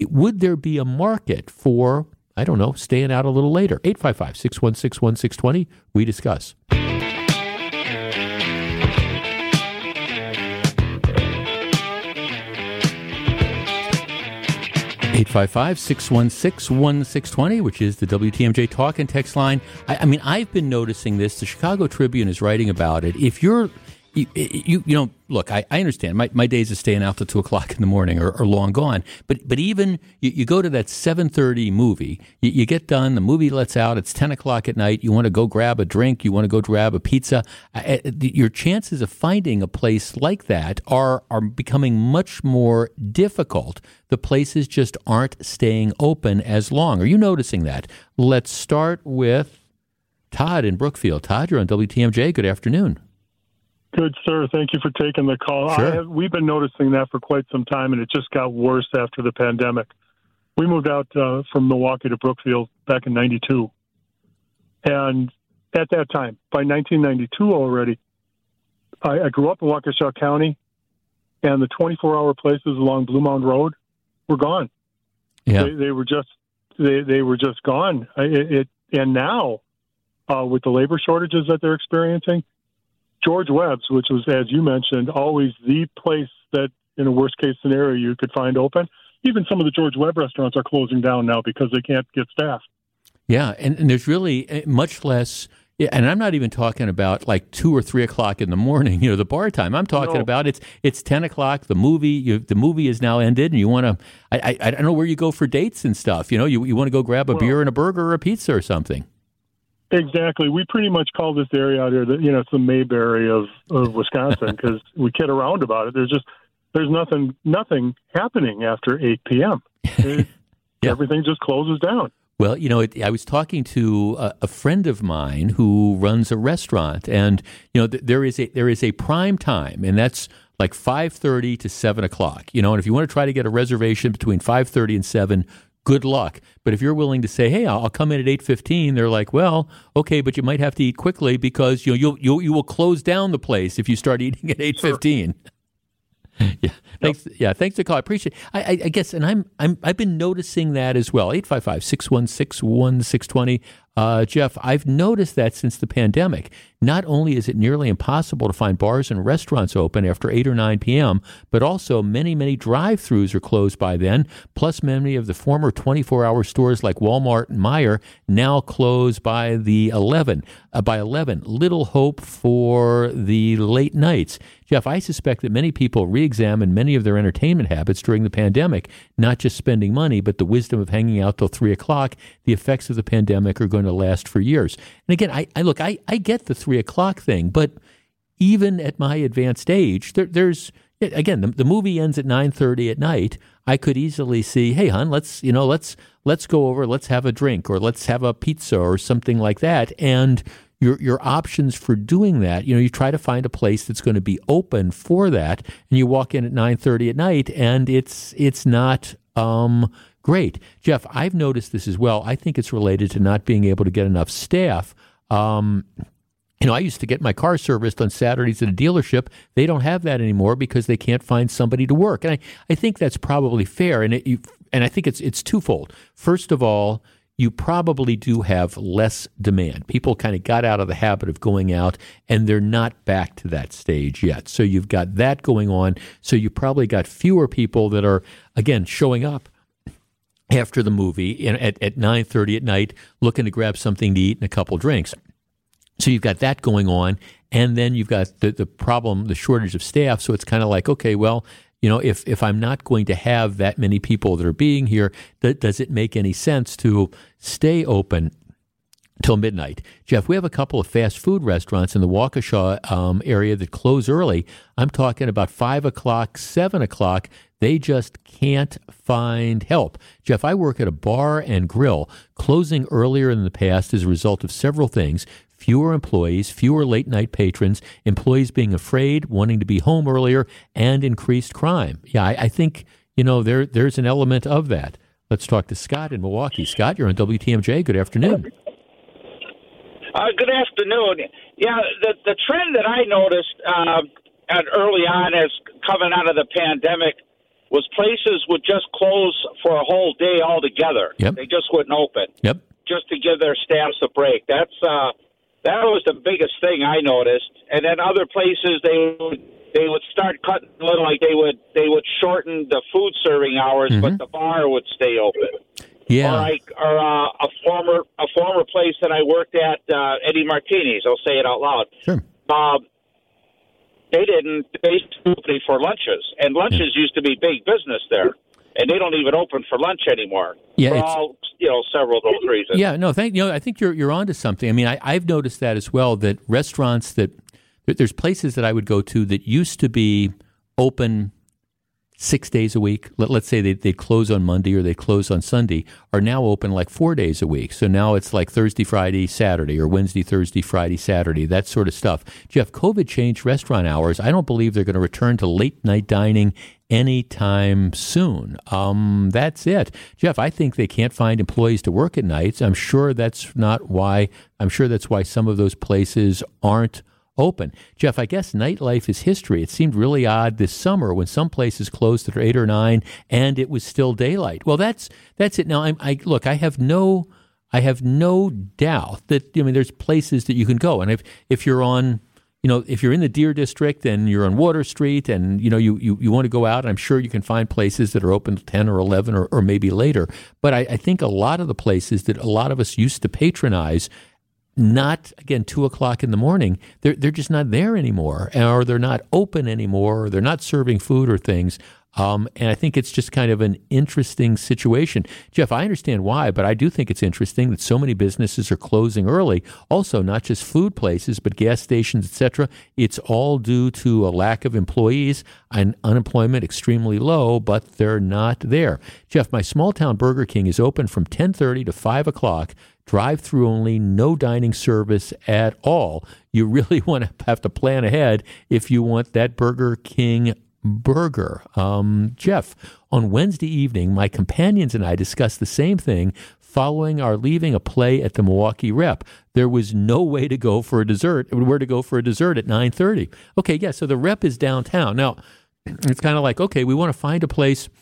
would there be a market for I don't know staying out a little later? 855 616 1620. We discuss. 855 616 1620, which is the WTMJ talk and text line. I, I, mean, I've been noticing this. The Chicago Tribune is writing about it. If you're, you, you, you know, look, I, I understand. My, my days of staying out till two o'clock in the morning are, are long gone. But but even you, you go to that seven thirty movie, you, you, get done, the movie lets out. It's ten o'clock at night. You want to go grab a drink. You want to go grab a pizza. Your chances of finding a place like that are are becoming much more difficult. The places just aren't staying open as long. Are you noticing that? Let's start with Todd in Brookfield. Todd, you're on WTMJ. Good afternoon. Good, sir. Thank you for taking the call. Sure. Have, we've been noticing that for quite some time, and it just got worse after the pandemic. We moved out uh, from Milwaukee to Brookfield back in 92. And at that time, by 1992 already, I, I grew up in Waukesha County, and the 24 hour places along Bluemound Road were gone. Yeah. They, they were just they, they were just gone. It, it and now uh, with the labor shortages that they're experiencing, George Webb's, which was, as you mentioned, always the place that, in a worst case scenario, you could find open. Even some of the George Webb restaurants are closing down now because they can't get staff. Yeah, and, and there's really eh, much less. And I'm not even talking about like two or three o'clock in the morning, you know, the bar time. I'm talking No. about it's it's ten o'clock. The movie, you, the movie is now ended, and you want to. I, I I don't know where you go for dates and stuff. You know, you you want to go grab a Well- beer and a burger or a pizza or something. Exactly. We pretty much call this area out here, the, you know, it's the Mayberry of, of Wisconsin because we kid around about it. There's just there's nothing nothing happening after 8 p.m. It- Yeah. Everything just closes down. Well, you know, it, I was talking to a, a friend of mine who runs a restaurant, and you know, th- there is a there is a prime time, and that's like five thirty to seven o'clock. You know, and if you want to try to get a reservation between five thirty and seven, good luck. But if you're willing to say, "Hey, I'll, I'll come in at eight 15, they're like, "Well, okay, but you might have to eat quickly because you know you'll, you'll you will close down the place if you start eating at eight fifteen. Yeah, thanks. Yeah, thanks for the call. I appreciate. I, I, I guess, and I'm I'm I've been noticing that as well. 855-616-1620. Uh, Jeff, I've noticed that since the pandemic. Not only is it nearly impossible to find bars and restaurants open after 8 or 9 p.m., but also many, many drive throughs are closed by then. Plus, many of the former 24 hour stores like Walmart and Meijer now close by the 11. Uh, by 11, little hope for the late nights. Jeff, I suspect that many people re examine many of their entertainment habits during the pandemic, not just spending money, but the wisdom of hanging out till 3 o'clock. The effects of the pandemic are going to last for years. And again, I, I look, I, I get the 3 o'clock thing, but even at my advanced age, there, there's again the, the movie ends at 9:30 at night. I could easily see, hey, hon, let's you know let's let's go over, let's have a drink, or let's have a pizza or something like that, and your your options for doing that. You know, you try to find a place that's going to be open for that, and you walk in at nine thirty at night, and it's it's not um, great. Jeff, I've noticed this as well. I think it's related to not being able to get enough staff. Um, you know, I used to get my car serviced on Saturdays at a dealership. They don't have that anymore because they can't find somebody to work, and I, I think that's probably fair. And it, you, and I think it's it's twofold. First of all, you probably do have less demand. People kind of got out of the habit of going out and they're not back to that stage yet. So you've got that going on. So you probably got fewer people that are, again, showing up after the movie at, at 9.30 at night looking to grab something to eat and a couple drinks. So you've got that going on. And then you've got the, the problem, the shortage of staff. So it's kind of like, okay, well, you know, if, if I'm not going to have that many people that are being here, th- does it make any sense to stay open till midnight. Jeff, we have a couple of fast food restaurants in the Waukesha um, area that close early. I'm talking about 5 o'clock, 7 o'clock. They just can't find help. Jeff, I work at a bar and grill. Closing earlier in the past is a result of several things fewer employees, fewer late night patrons, employees being afraid, wanting to be home earlier, and increased crime. Yeah, I, I think, you know, there there's an element of that. Let's talk to Scott in Milwaukee. Scott, you're on WTMJ. Good afternoon. Uh, good afternoon. Yeah, the the trend that I noticed uh, at early on as coming out of the pandemic was places would just close for a whole day altogether. Yep. They just wouldn't open. Yep. Just to give their staffs a break. That's uh, that was the biggest thing I noticed. And then other places they would they would start cutting a little like they would they would shorten the food serving hours, mm-hmm. but the bar would stay open. Yeah. Or like or uh, a former a former place that I worked at, uh, Eddie Martini's. I'll say it out loud. Sure. Uh, they didn't They basically for lunches, and lunches yeah. used to be big business there and they don't even open for lunch anymore. Yeah, for all you know, several of those reasons. Yeah, no, thank you know, I think you're you're onto something. I mean, I, I've noticed that as well. That restaurants that there's places that I would go to that used to be open six days a week. Let, us say they, they close on Monday or they close on Sunday, are now open like four days a week. So now it's like Thursday, Friday, Saturday, or Wednesday, Thursday, Friday, Saturday, that sort of stuff. Jeff, COVID changed restaurant hours. I don't believe they're going to return to late night dining anytime soon. Um, that's it. Jeff, I think they can't find employees to work at nights. I'm sure that's not why, I'm sure that's why some of those places aren't open. Jeff, I guess nightlife is history. It seemed really odd this summer when some places closed at eight or nine and it was still daylight. Well, that's that's it. Now, I'm, I look. I have no, I have no doubt that I mean, there's places that you can go, and if if you're on. You know, if you're in the Deer District and you're on Water Street and, you know, you, you, you want to go out, I'm sure you can find places that are open 10 or 11 or, or maybe later. But I, I think a lot of the places that a lot of us used to patronize not again two o'clock in the morning. They're they're just not there anymore, or they're not open anymore, or they're not serving food or things. Um, and I think it's just kind of an interesting situation. Jeff, I understand why, but I do think it's interesting that so many businesses are closing early. Also, not just food places, but gas stations, etc. It's all due to a lack of employees and unemployment extremely low, but they're not there. Jeff, my small town Burger King is open from 10:30 to 5 o'clock drive through only, no dining service at all. You really want to have to plan ahead if you want that Burger King burger. Um, Jeff, on Wednesday evening, my companions and I discussed the same thing following our leaving a play at the Milwaukee Rep. There was no way to go for a dessert, where to go for a dessert at 9.30. Okay, yeah, so the Rep is downtown. Now, it's kind of like, okay, we want to find a place –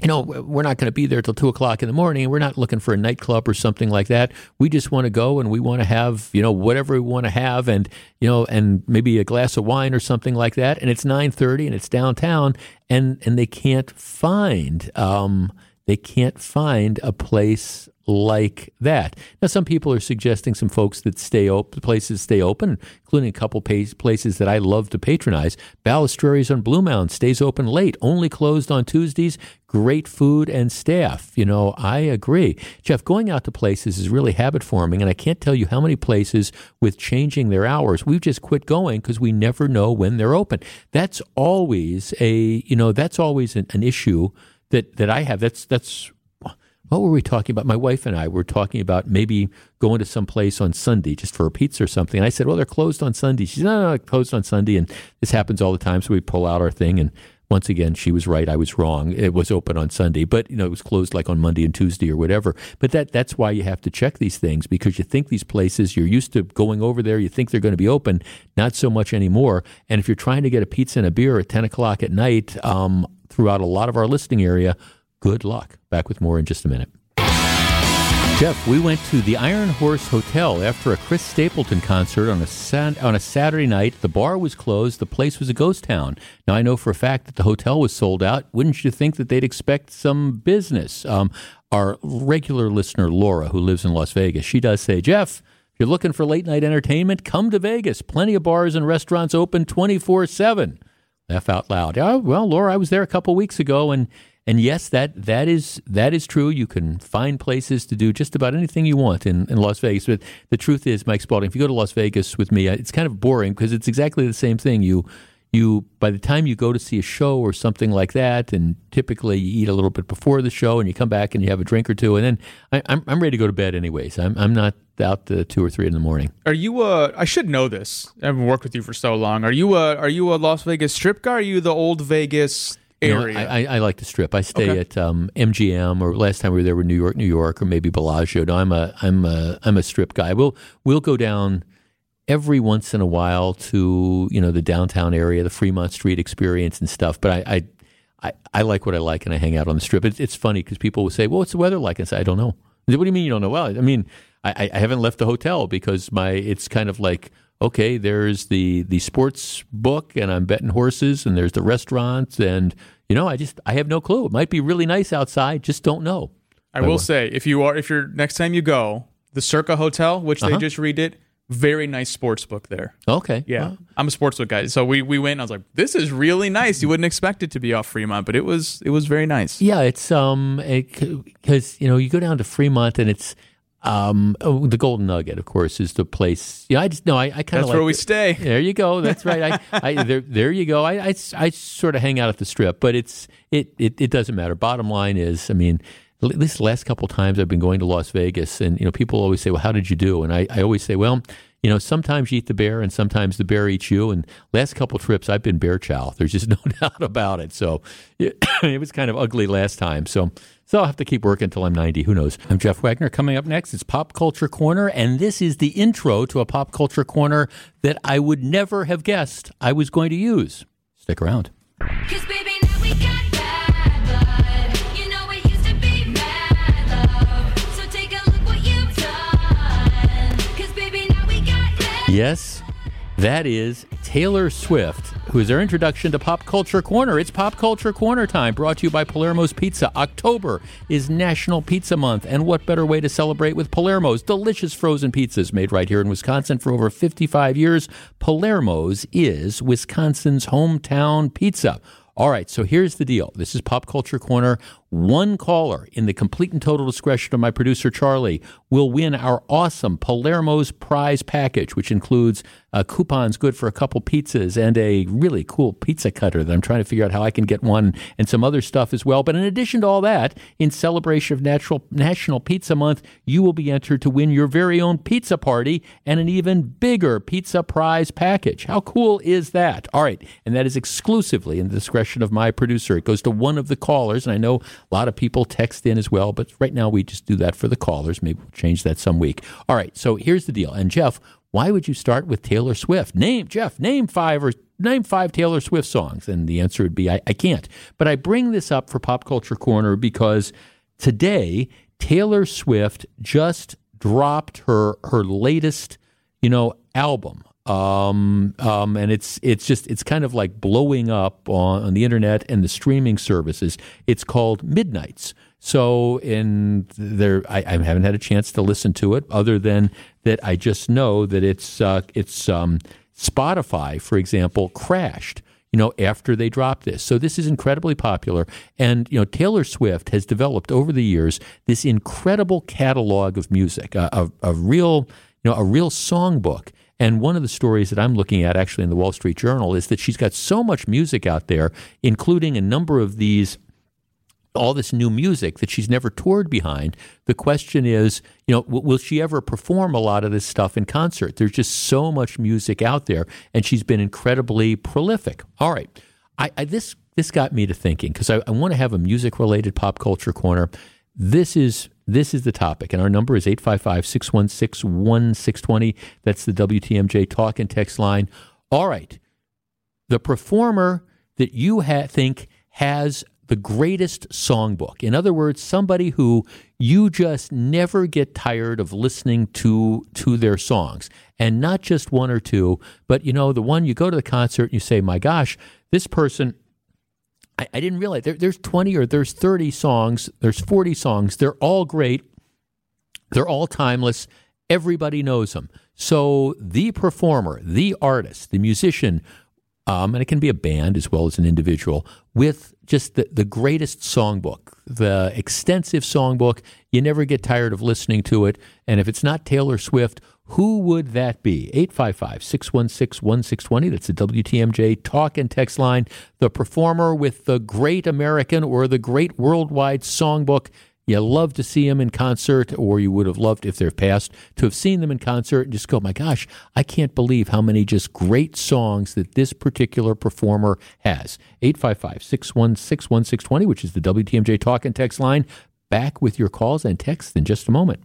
you know, we're not going to be there till two o'clock in the morning. We're not looking for a nightclub or something like that. We just want to go and we want to have, you know, whatever we want to have, and you know, and maybe a glass of wine or something like that. And it's nine thirty, and it's downtown, and and they can't find, um, they can't find a place like that. Now, some people are suggesting some folks that stay open, places stay open, including a couple places that I love to patronize. Balistreri's on Bluemound stays open late, only closed on Tuesdays. Great food and staff. You know, I agree. Jeff, going out to places is really habit forming, and I can't tell you how many places with changing their hours, we've just quit going because we never know when they're open. That's always a, you know, that's always an, an issue that, that I have. That's, that's, what were we talking about? My wife and I were talking about maybe going to some place on Sunday just for a pizza or something. And I said, well, they're closed on Sunday. She said, no, no, no, closed on Sunday. And this happens all the time. So we pull out our thing. And once again, she was right. I was wrong. It was open on Sunday, but you know, it was closed like on Monday and Tuesday or whatever. But that that's why you have to check these things because you think these places you're used to going over there, you think they're going to be open, not so much anymore. And if you're trying to get a pizza and a beer at 10 o'clock at night um, throughout a lot of our listing area, good luck. Back with more in just a minute. Jeff, we went to the Iron Horse Hotel after a Chris Stapleton concert on a on a Saturday night. The bar was closed. The place was a ghost town. Now I know for a fact that the hotel was sold out. Wouldn't you think that they'd expect some business? Um, our regular listener Laura, who lives in Las Vegas, she does say, Jeff. If you're looking for late night entertainment, come to Vegas. Plenty of bars and restaurants open 24 7. Laugh out loud. Yeah, well, Laura, I was there a couple weeks ago and and yes, that that is that is true. You can find places to do just about anything you want in, in Las Vegas. But the truth is, Mike Spalding, if you go to Las Vegas with me, it's kind of boring because it's exactly the same thing. You you by the time you go to see a show or something like that, and typically you eat a little bit before the show, and you come back and you have a drink or two, and then I, am I'm, I'm ready to go to bed anyways. I'm I'm not out to two or three in the morning. Are you? Uh, I should know this. I haven't worked with you for so long. Are you? A, are you a Las Vegas strip guy? Are you the old Vegas? Area. No, I, I, like the strip. I stay okay. at um, MGM, or last time we were there were New York, New York, or maybe Bellagio. No, I'm a I'm a I'm a strip guy. We'll we'll go down every once in a while to you know the downtown area, the Fremont Street experience and stuff. But I I, I, I like what I like, and I hang out on the strip. It, it's funny because people will say, "Well, what's the weather like?" And I say, "I don't know." What do you mean you don't know? Well, I mean, I, I haven't left the hotel because my it's kind of like okay, there's the the sports book, and I'm betting horses, and there's the restaurants, and you know, I just I have no clue. It might be really nice outside, just don't know. I will say, if you are, if you're next time you go, the Circa Hotel, which uh-huh. they just redid, very nice sports book there. Okay, yeah, well. I'm a sports book guy, so we we went. I was like, this is really nice. You wouldn't expect it to be off Fremont, but it was it was very nice. Yeah, it's um because you know you go down to Fremont and it's um, oh, the Golden Nugget, of course, is the place. Yeah, I just no, I, I kind of that's like where we stay. There you go. That's right. I, I there, there you go. I, I, I sort of hang out at the Strip, but it's it, it it doesn't matter. Bottom line is, I mean, at least last couple times I've been going to Las Vegas, and you know, people always say, "Well, how did you do?" And I, I always say, "Well." you know, sometimes you eat the bear and sometimes the bear eats you. And last couple trips, I've been bear chow. There's just no doubt about it. So it, it was kind of ugly last time. So so I'll have to keep working until I'm 90. Who knows? I'm Jeff Wagner. Coming up next it's Pop Culture Corner, and this is the intro to a Pop Culture Corner that I would never have guessed I was going to use. Stick around. Yes, that is Taylor Swift, who is our introduction to Pop Culture Corner. It's Pop Culture Corner time, brought to you by Palermo's Pizza. October is National Pizza Month, and what better way to celebrate with Palermo's delicious frozen pizzas made right here in Wisconsin for over 55 years? Palermo's is Wisconsin's hometown pizza. All right, so here's the deal. This is Pop Culture Corner. One caller, in the complete and total discretion of my producer Charlie, will win our awesome Palermo's prize package, which includes uh, coupons good for a couple pizzas and a really cool pizza cutter that I'm trying to figure out how I can get one and some other stuff as well. But in addition to all that, in celebration of Natural, National Pizza Month, you will be entered to win your very own pizza party and an even bigger pizza prize package. How cool is that? All right, and that is exclusively in the discretion of my producer. It goes to one of the callers, and I know A lot of people text in as well, but right now we just do that for the callers. Maybe we'll change that some week. All right, so here's the deal. And Jeff, why would you start with Taylor Swift? Name Jeff, name five or name five Taylor Swift songs, and the answer would be I, I can't. But I bring this up for Pop Culture Corner because today Taylor Swift just dropped her her latest, you know, album. Um, um, and it's it's just it's kind of like blowing up on, on the internet and the streaming services. It's called Midnights. So in there, I, I, haven't had a chance to listen to it, other than that I just know that it's uh, it's um, Spotify, for example, crashed. You know, after they dropped this, so this is incredibly popular, and you know Taylor Swift has developed over the years this incredible catalog of music, a, a, a real you know a real songbook. And one of the stories that I'm looking at actually in the Wall Street Journal is that she's got so much music out there, including a number of these all this new music that she's never toured behind. The question is, you know, w- will she ever perform a lot of this stuff in concert? There's just so much music out there, and she's been incredibly prolific. All right, I, I this this got me to thinking because I, I want to have a music related pop culture corner. This is this is the topic, and our number is 855 616 1620. That's the WTMJ talk and text line. All right. The performer that you ha- think has the greatest songbook. In other words, somebody who you just never get tired of listening to to their songs. And not just one or two, but you know, the one you go to the concert and you say, My gosh, this person I, I didn't realize there, there's 20 or there's 30 songs, there's 40 songs. They're all great. They're all timeless. Everybody knows them. So the performer, the artist, the musician um, and it can be a band as well as an individual, with just the, the greatest songbook, the extensive songbook. You never get tired of listening to it. And if it's not Taylor Swift, who would that be? 855 616 1620. That's the WTMJ talk and text line. The performer with the great American or the great worldwide songbook you love to see them in concert, or you would have loved if they're passed to have seen them in concert and just go, my gosh, I can't believe how many just great songs that this particular performer has. 855 616 1620, which is the WTMJ talk and text line. Back with your calls and texts in just a moment.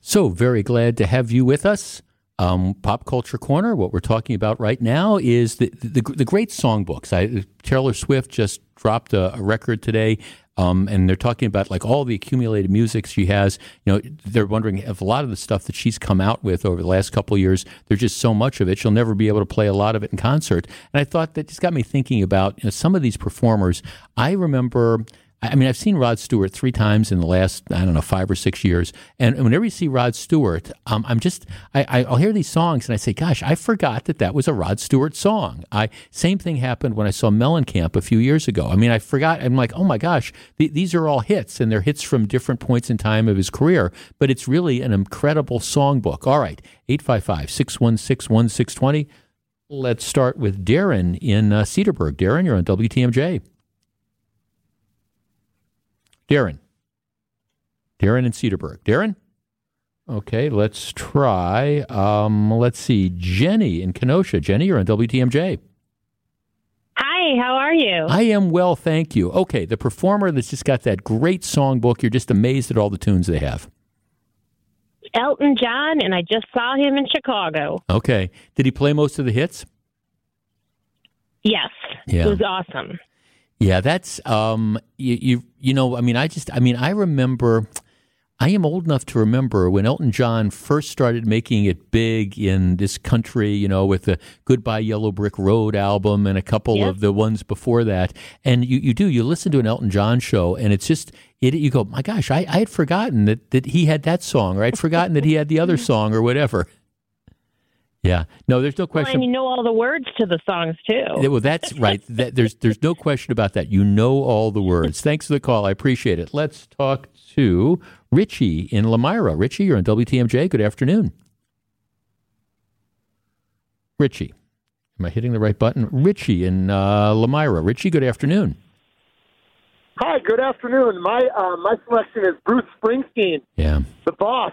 So, very glad to have you with us. Um, Pop Culture Corner, what we're talking about right now is the, the, the great songbooks. I, Taylor Swift just dropped a, a record today um, and they're talking about like all the accumulated music she has. You know, they're wondering if a lot of the stuff that she's come out with over the last couple years, there's just so much of it, she'll never be able to play a lot of it in concert. And I thought that just got me thinking about you know, some of these performers. I remember I mean, I've seen Rod Stewart three times in the last, I don't know, five or six years. And whenever you see Rod Stewart, um, I'm just, I, will hear these songs and I say, gosh, I forgot that that was a Rod Stewart song. I Same thing happened when I saw Mellencamp a few years ago. I mean, I forgot, I'm like, oh my gosh, th- these are all hits and they're hits from different points in time of his career. But it's really an incredible songbook. All right, 855 616 1620. Let's start with Darren in uh, Cedarburg. Darren, you're on WTMJ. Darren. Darren in Cedarburg. Darren? Okay, let's try. Um, let's see. Jenny in Kenosha. Jenny, you're on WTMJ. Hi, how are you? I am well, thank you. Okay, the performer that's just got that great songbook, you're just amazed at all the tunes they have. Elton John, and I just saw him in Chicago. Okay. Did he play most of the hits? Yes. Yeah. It was awesome. Yeah, that's um, you, you you know, I mean, I just, I mean, I remember. I am old enough to remember when Elton John first started making it big in this country, you know, with the Goodbye Yellow Brick Road album and a couple yep. of the ones before that. And you, you do, you listen to an Elton John show and it's just, it, you go, my gosh, I, I had forgotten that, that he had that song or I'd forgotten that he had the other song or whatever. Yeah, no, there's no question. Well, and you know all the words to the songs too. Well, that's right. That, there's there's no question about that. You know all the words. Thanks for the call. I appreciate it. Let's talk to Richie in Lomira. Richie, you're on WTMJ. Good afternoon. Richie, am I hitting the right button? Richie in uh, Lomira. Richie, good afternoon. Hi, good afternoon. My uh, my selection is Bruce Springsteen. Yeah, the boss.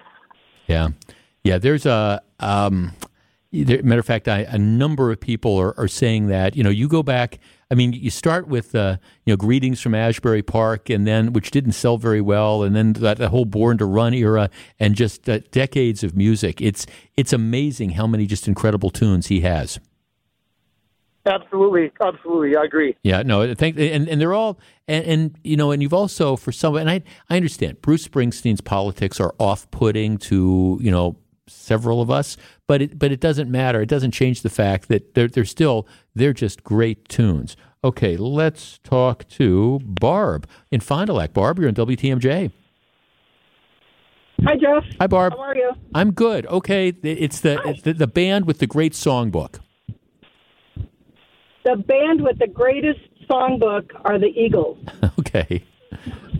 Yeah, yeah. There's a um, matter of fact, I, a number of people are, are saying that. You know, you go back. I mean, you start with uh, you know greetings from Asbury Park, and then which didn't sell very well, and then that, that whole Born to Run era, and just uh, decades of music. It's it's amazing how many just incredible tunes he has. Absolutely, absolutely, I agree. Yeah, no, I think, and, and they're all, and, and you know, and you've also for some, and I I understand Bruce Springsteen's politics are off putting to you know several of us, but it but it doesn't matter. It doesn't change the fact that they're they're still they're just great tunes. Okay, let's talk to Barb in Fond du Lac. Barb, you're in WTMJ. Hi, Jeff. Hi, Barb. How are you? I'm good. Okay, it's the it's the, the band with the great songbook. The band with the greatest songbook are the Eagles. Okay.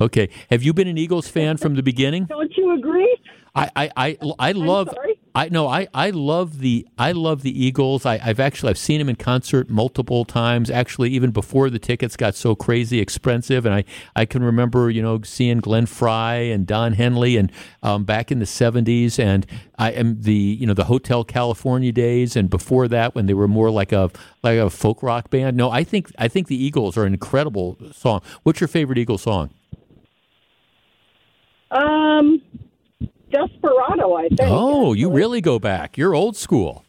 Okay. Have you been an Eagles fan from the beginning? Don't you agree? I, I, I, I love? I no I, I love the I love the Eagles. I, I've actually I've seen them in concert multiple times. Actually, even before the tickets got so crazy expensive, and I, I can remember you know seeing Glenn Frey and Don Henley and um, back in the seventies, and I am the you know the Hotel California days, and before that when they were more like a like a folk rock band. No, I think I think the Eagles are an incredible song. What's your favorite Eagles song? Um, Desperado, I think. Oh, you really go back. You're old school.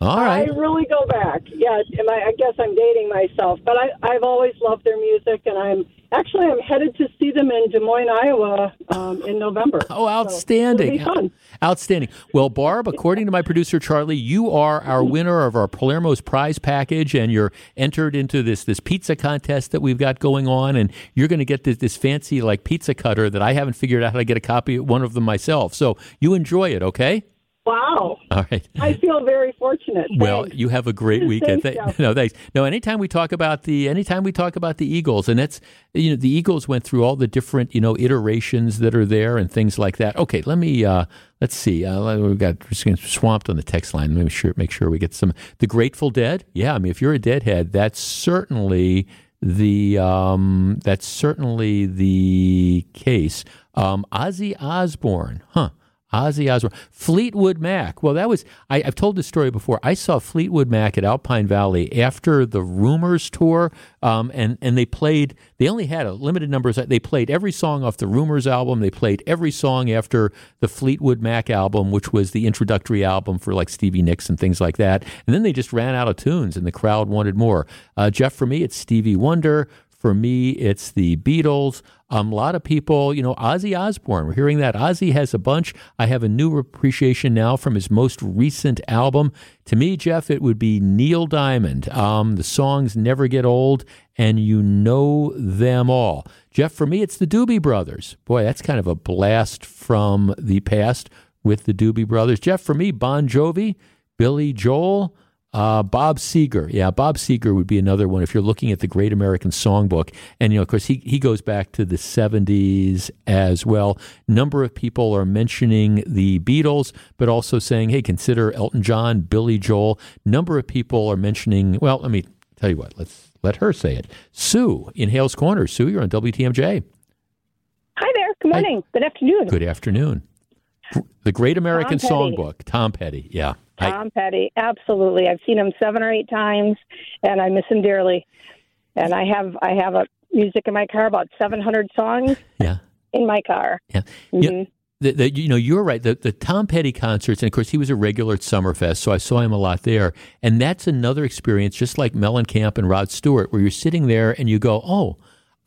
All right. I really go back. Yeah, and I, I guess I'm dating myself, but I, I've always loved their music, and I'm actually I'm headed to see them in Des Moines, Iowa, um, in November. Oh, outstanding! So it'll be fun. Outstanding. Well, Barb, according to my producer Charlie, you are our winner of our Palermo's prize package, and you're entered into this this pizza contest that we've got going on, and you're going to get this, this fancy like pizza cutter that I haven't figured out how to get a copy of one of them myself. So you enjoy it, okay? Wow. All right. I feel very fortunate. Well, Thanks. you have a great weekend. Thanks, Th- no, thanks. No, anytime we talk about the anytime we talk about the Eagles, and that's you know the Eagles went through all the different you know iterations that are there and things like that. Okay, let me uh, let's see. Uh, we've got just swamped on the text line. Let me sure make sure we get some. The Grateful Dead. Yeah, I mean if you're a Deadhead, that's certainly the um, that's certainly the case. Um, Ozzy Osbourne, huh? Ozzy Osbourne, Fleetwood Mac. Well, that was I, I've told this story before. I saw Fleetwood Mac at Alpine Valley after the Rumours tour, um, and and they played. They only had a limited number. Of, they played every song off the Rumours album. They played every song after the Fleetwood Mac album, which was the introductory album for like Stevie Nicks and things like that. And then they just ran out of tunes, and the crowd wanted more. Uh, Jeff, for me, it's Stevie Wonder. For me, it's the Beatles. Um, a lot of people, you know, Ozzy Osbourne. We're hearing that Ozzy has a bunch. I have a new appreciation now from his most recent album. To me, Jeff, it would be Neil Diamond. Um, the songs never get old, and you know them all. Jeff, for me, it's the Doobie Brothers. Boy, that's kind of a blast from the past with the Doobie Brothers. Jeff, for me, Bon Jovi, Billy Joel. Uh, Bob Seger, yeah, Bob Seger would be another one if you're looking at the Great American Songbook, and you know, of course, he he goes back to the '70s as well. Number of people are mentioning the Beatles, but also saying, "Hey, consider Elton John, Billy Joel." Number of people are mentioning. Well, let me tell you what. Let's let her say it. Sue in Hales Corner. Sue, you're on WTMJ. Hi there. Good morning. Good afternoon. Good afternoon. The Great American. Songbook. Tom Petty. Yeah. I- Tom Petty. Absolutely. I've seen him seven or eight times, and I miss him dearly. And I have I have a music in my car about 700 songs yeah. in my car. Yeah. Mhm. Yeah. The, the, you know, you're right. The, the Tom Petty concerts, and of course, he was a regular at Summerfest, so I saw him a lot there. And that's another experience, just like Mellencamp and Rod Stewart, where you're sitting there and you go, "Oh,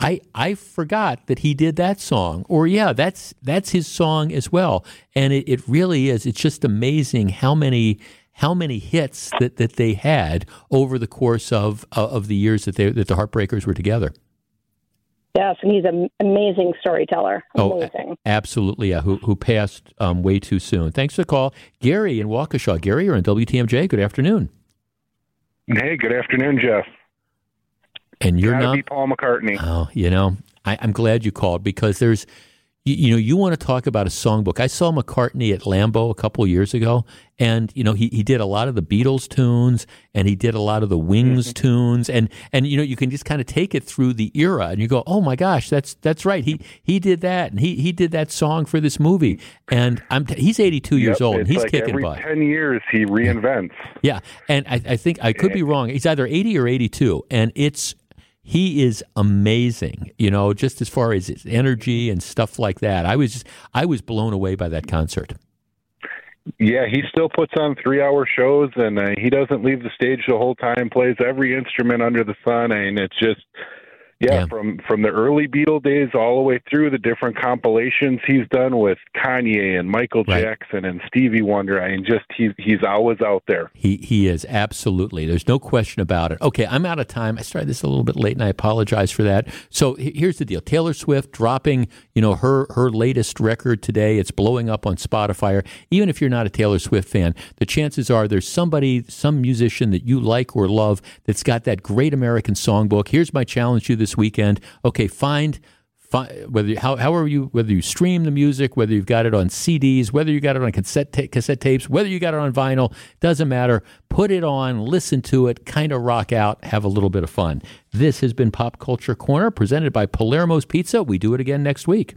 I I forgot that he did that song," or "Yeah, that's that's his song as well." And it, it really is. It's just amazing how many how many hits that, that they had over the course of of the years that they that the Heartbreakers were together. Yes, and he's an amazing storyteller. Oh, Amazing. Absolutely, yeah. Who who passed um, way too soon. Thanks for the call, Gary in Waukesha. Gary, you're on WTMJ. Good afternoon. Hey, good afternoon, Jeff. And you're Gotta not. be Paul McCartney. Oh, you know, I, I'm glad you called because there's, you, you know, you want to talk about a songbook. I saw McCartney at Lambeau a couple of years ago, and you know, he, he did a lot of the Beatles tunes, and he did a lot of the Wings Mm-hmm. tunes, and and you know, you can just kind of take it through the era, and you go, oh my gosh, that's that's right. He he did that, and he he did that song for this movie, and I'm t- he's 82 years Yep, old, and he's like kicking every butt. ten years he reinvents. Yeah, and I, I think I could be wrong. He's either 80 or 82, and it's he is amazing. You know, just as far as his energy and stuff like that. I was just, I was blown away by that concert. Yeah, he still puts on three-hour shows, and uh, he doesn't leave the stage the whole time. Plays every instrument under the sun, and it's just yeah, Yeah. from from the early Beatle days all the way through the different compilations he's done with Kanye and Michael Right. Jackson and Stevie Wonder. I mean, just he's he's always out there. He he is absolutely. There's no question about it. Okay, I'm out of time. I started this a little bit late, and I apologize for that. So here's the deal: Taylor Swift dropping, you know, her her latest record today. It's blowing up on Spotify. Even if you're not a Taylor Swift fan, the chances are there's somebody, some musician that you like or love that's got that great American songbook. Here's my challenge to you this weekend. Okay, find. fi- Whether how, however you whether you stream the music, whether you've got it on CDs, whether you got it on cassette ta- cassette tapes, whether you got it on vinyl, doesn't matter. Put it on, listen to it, kind of rock out, have a little bit of fun. This has been Pop Culture Corner presented by Palermo's Pizza. We do it again next week.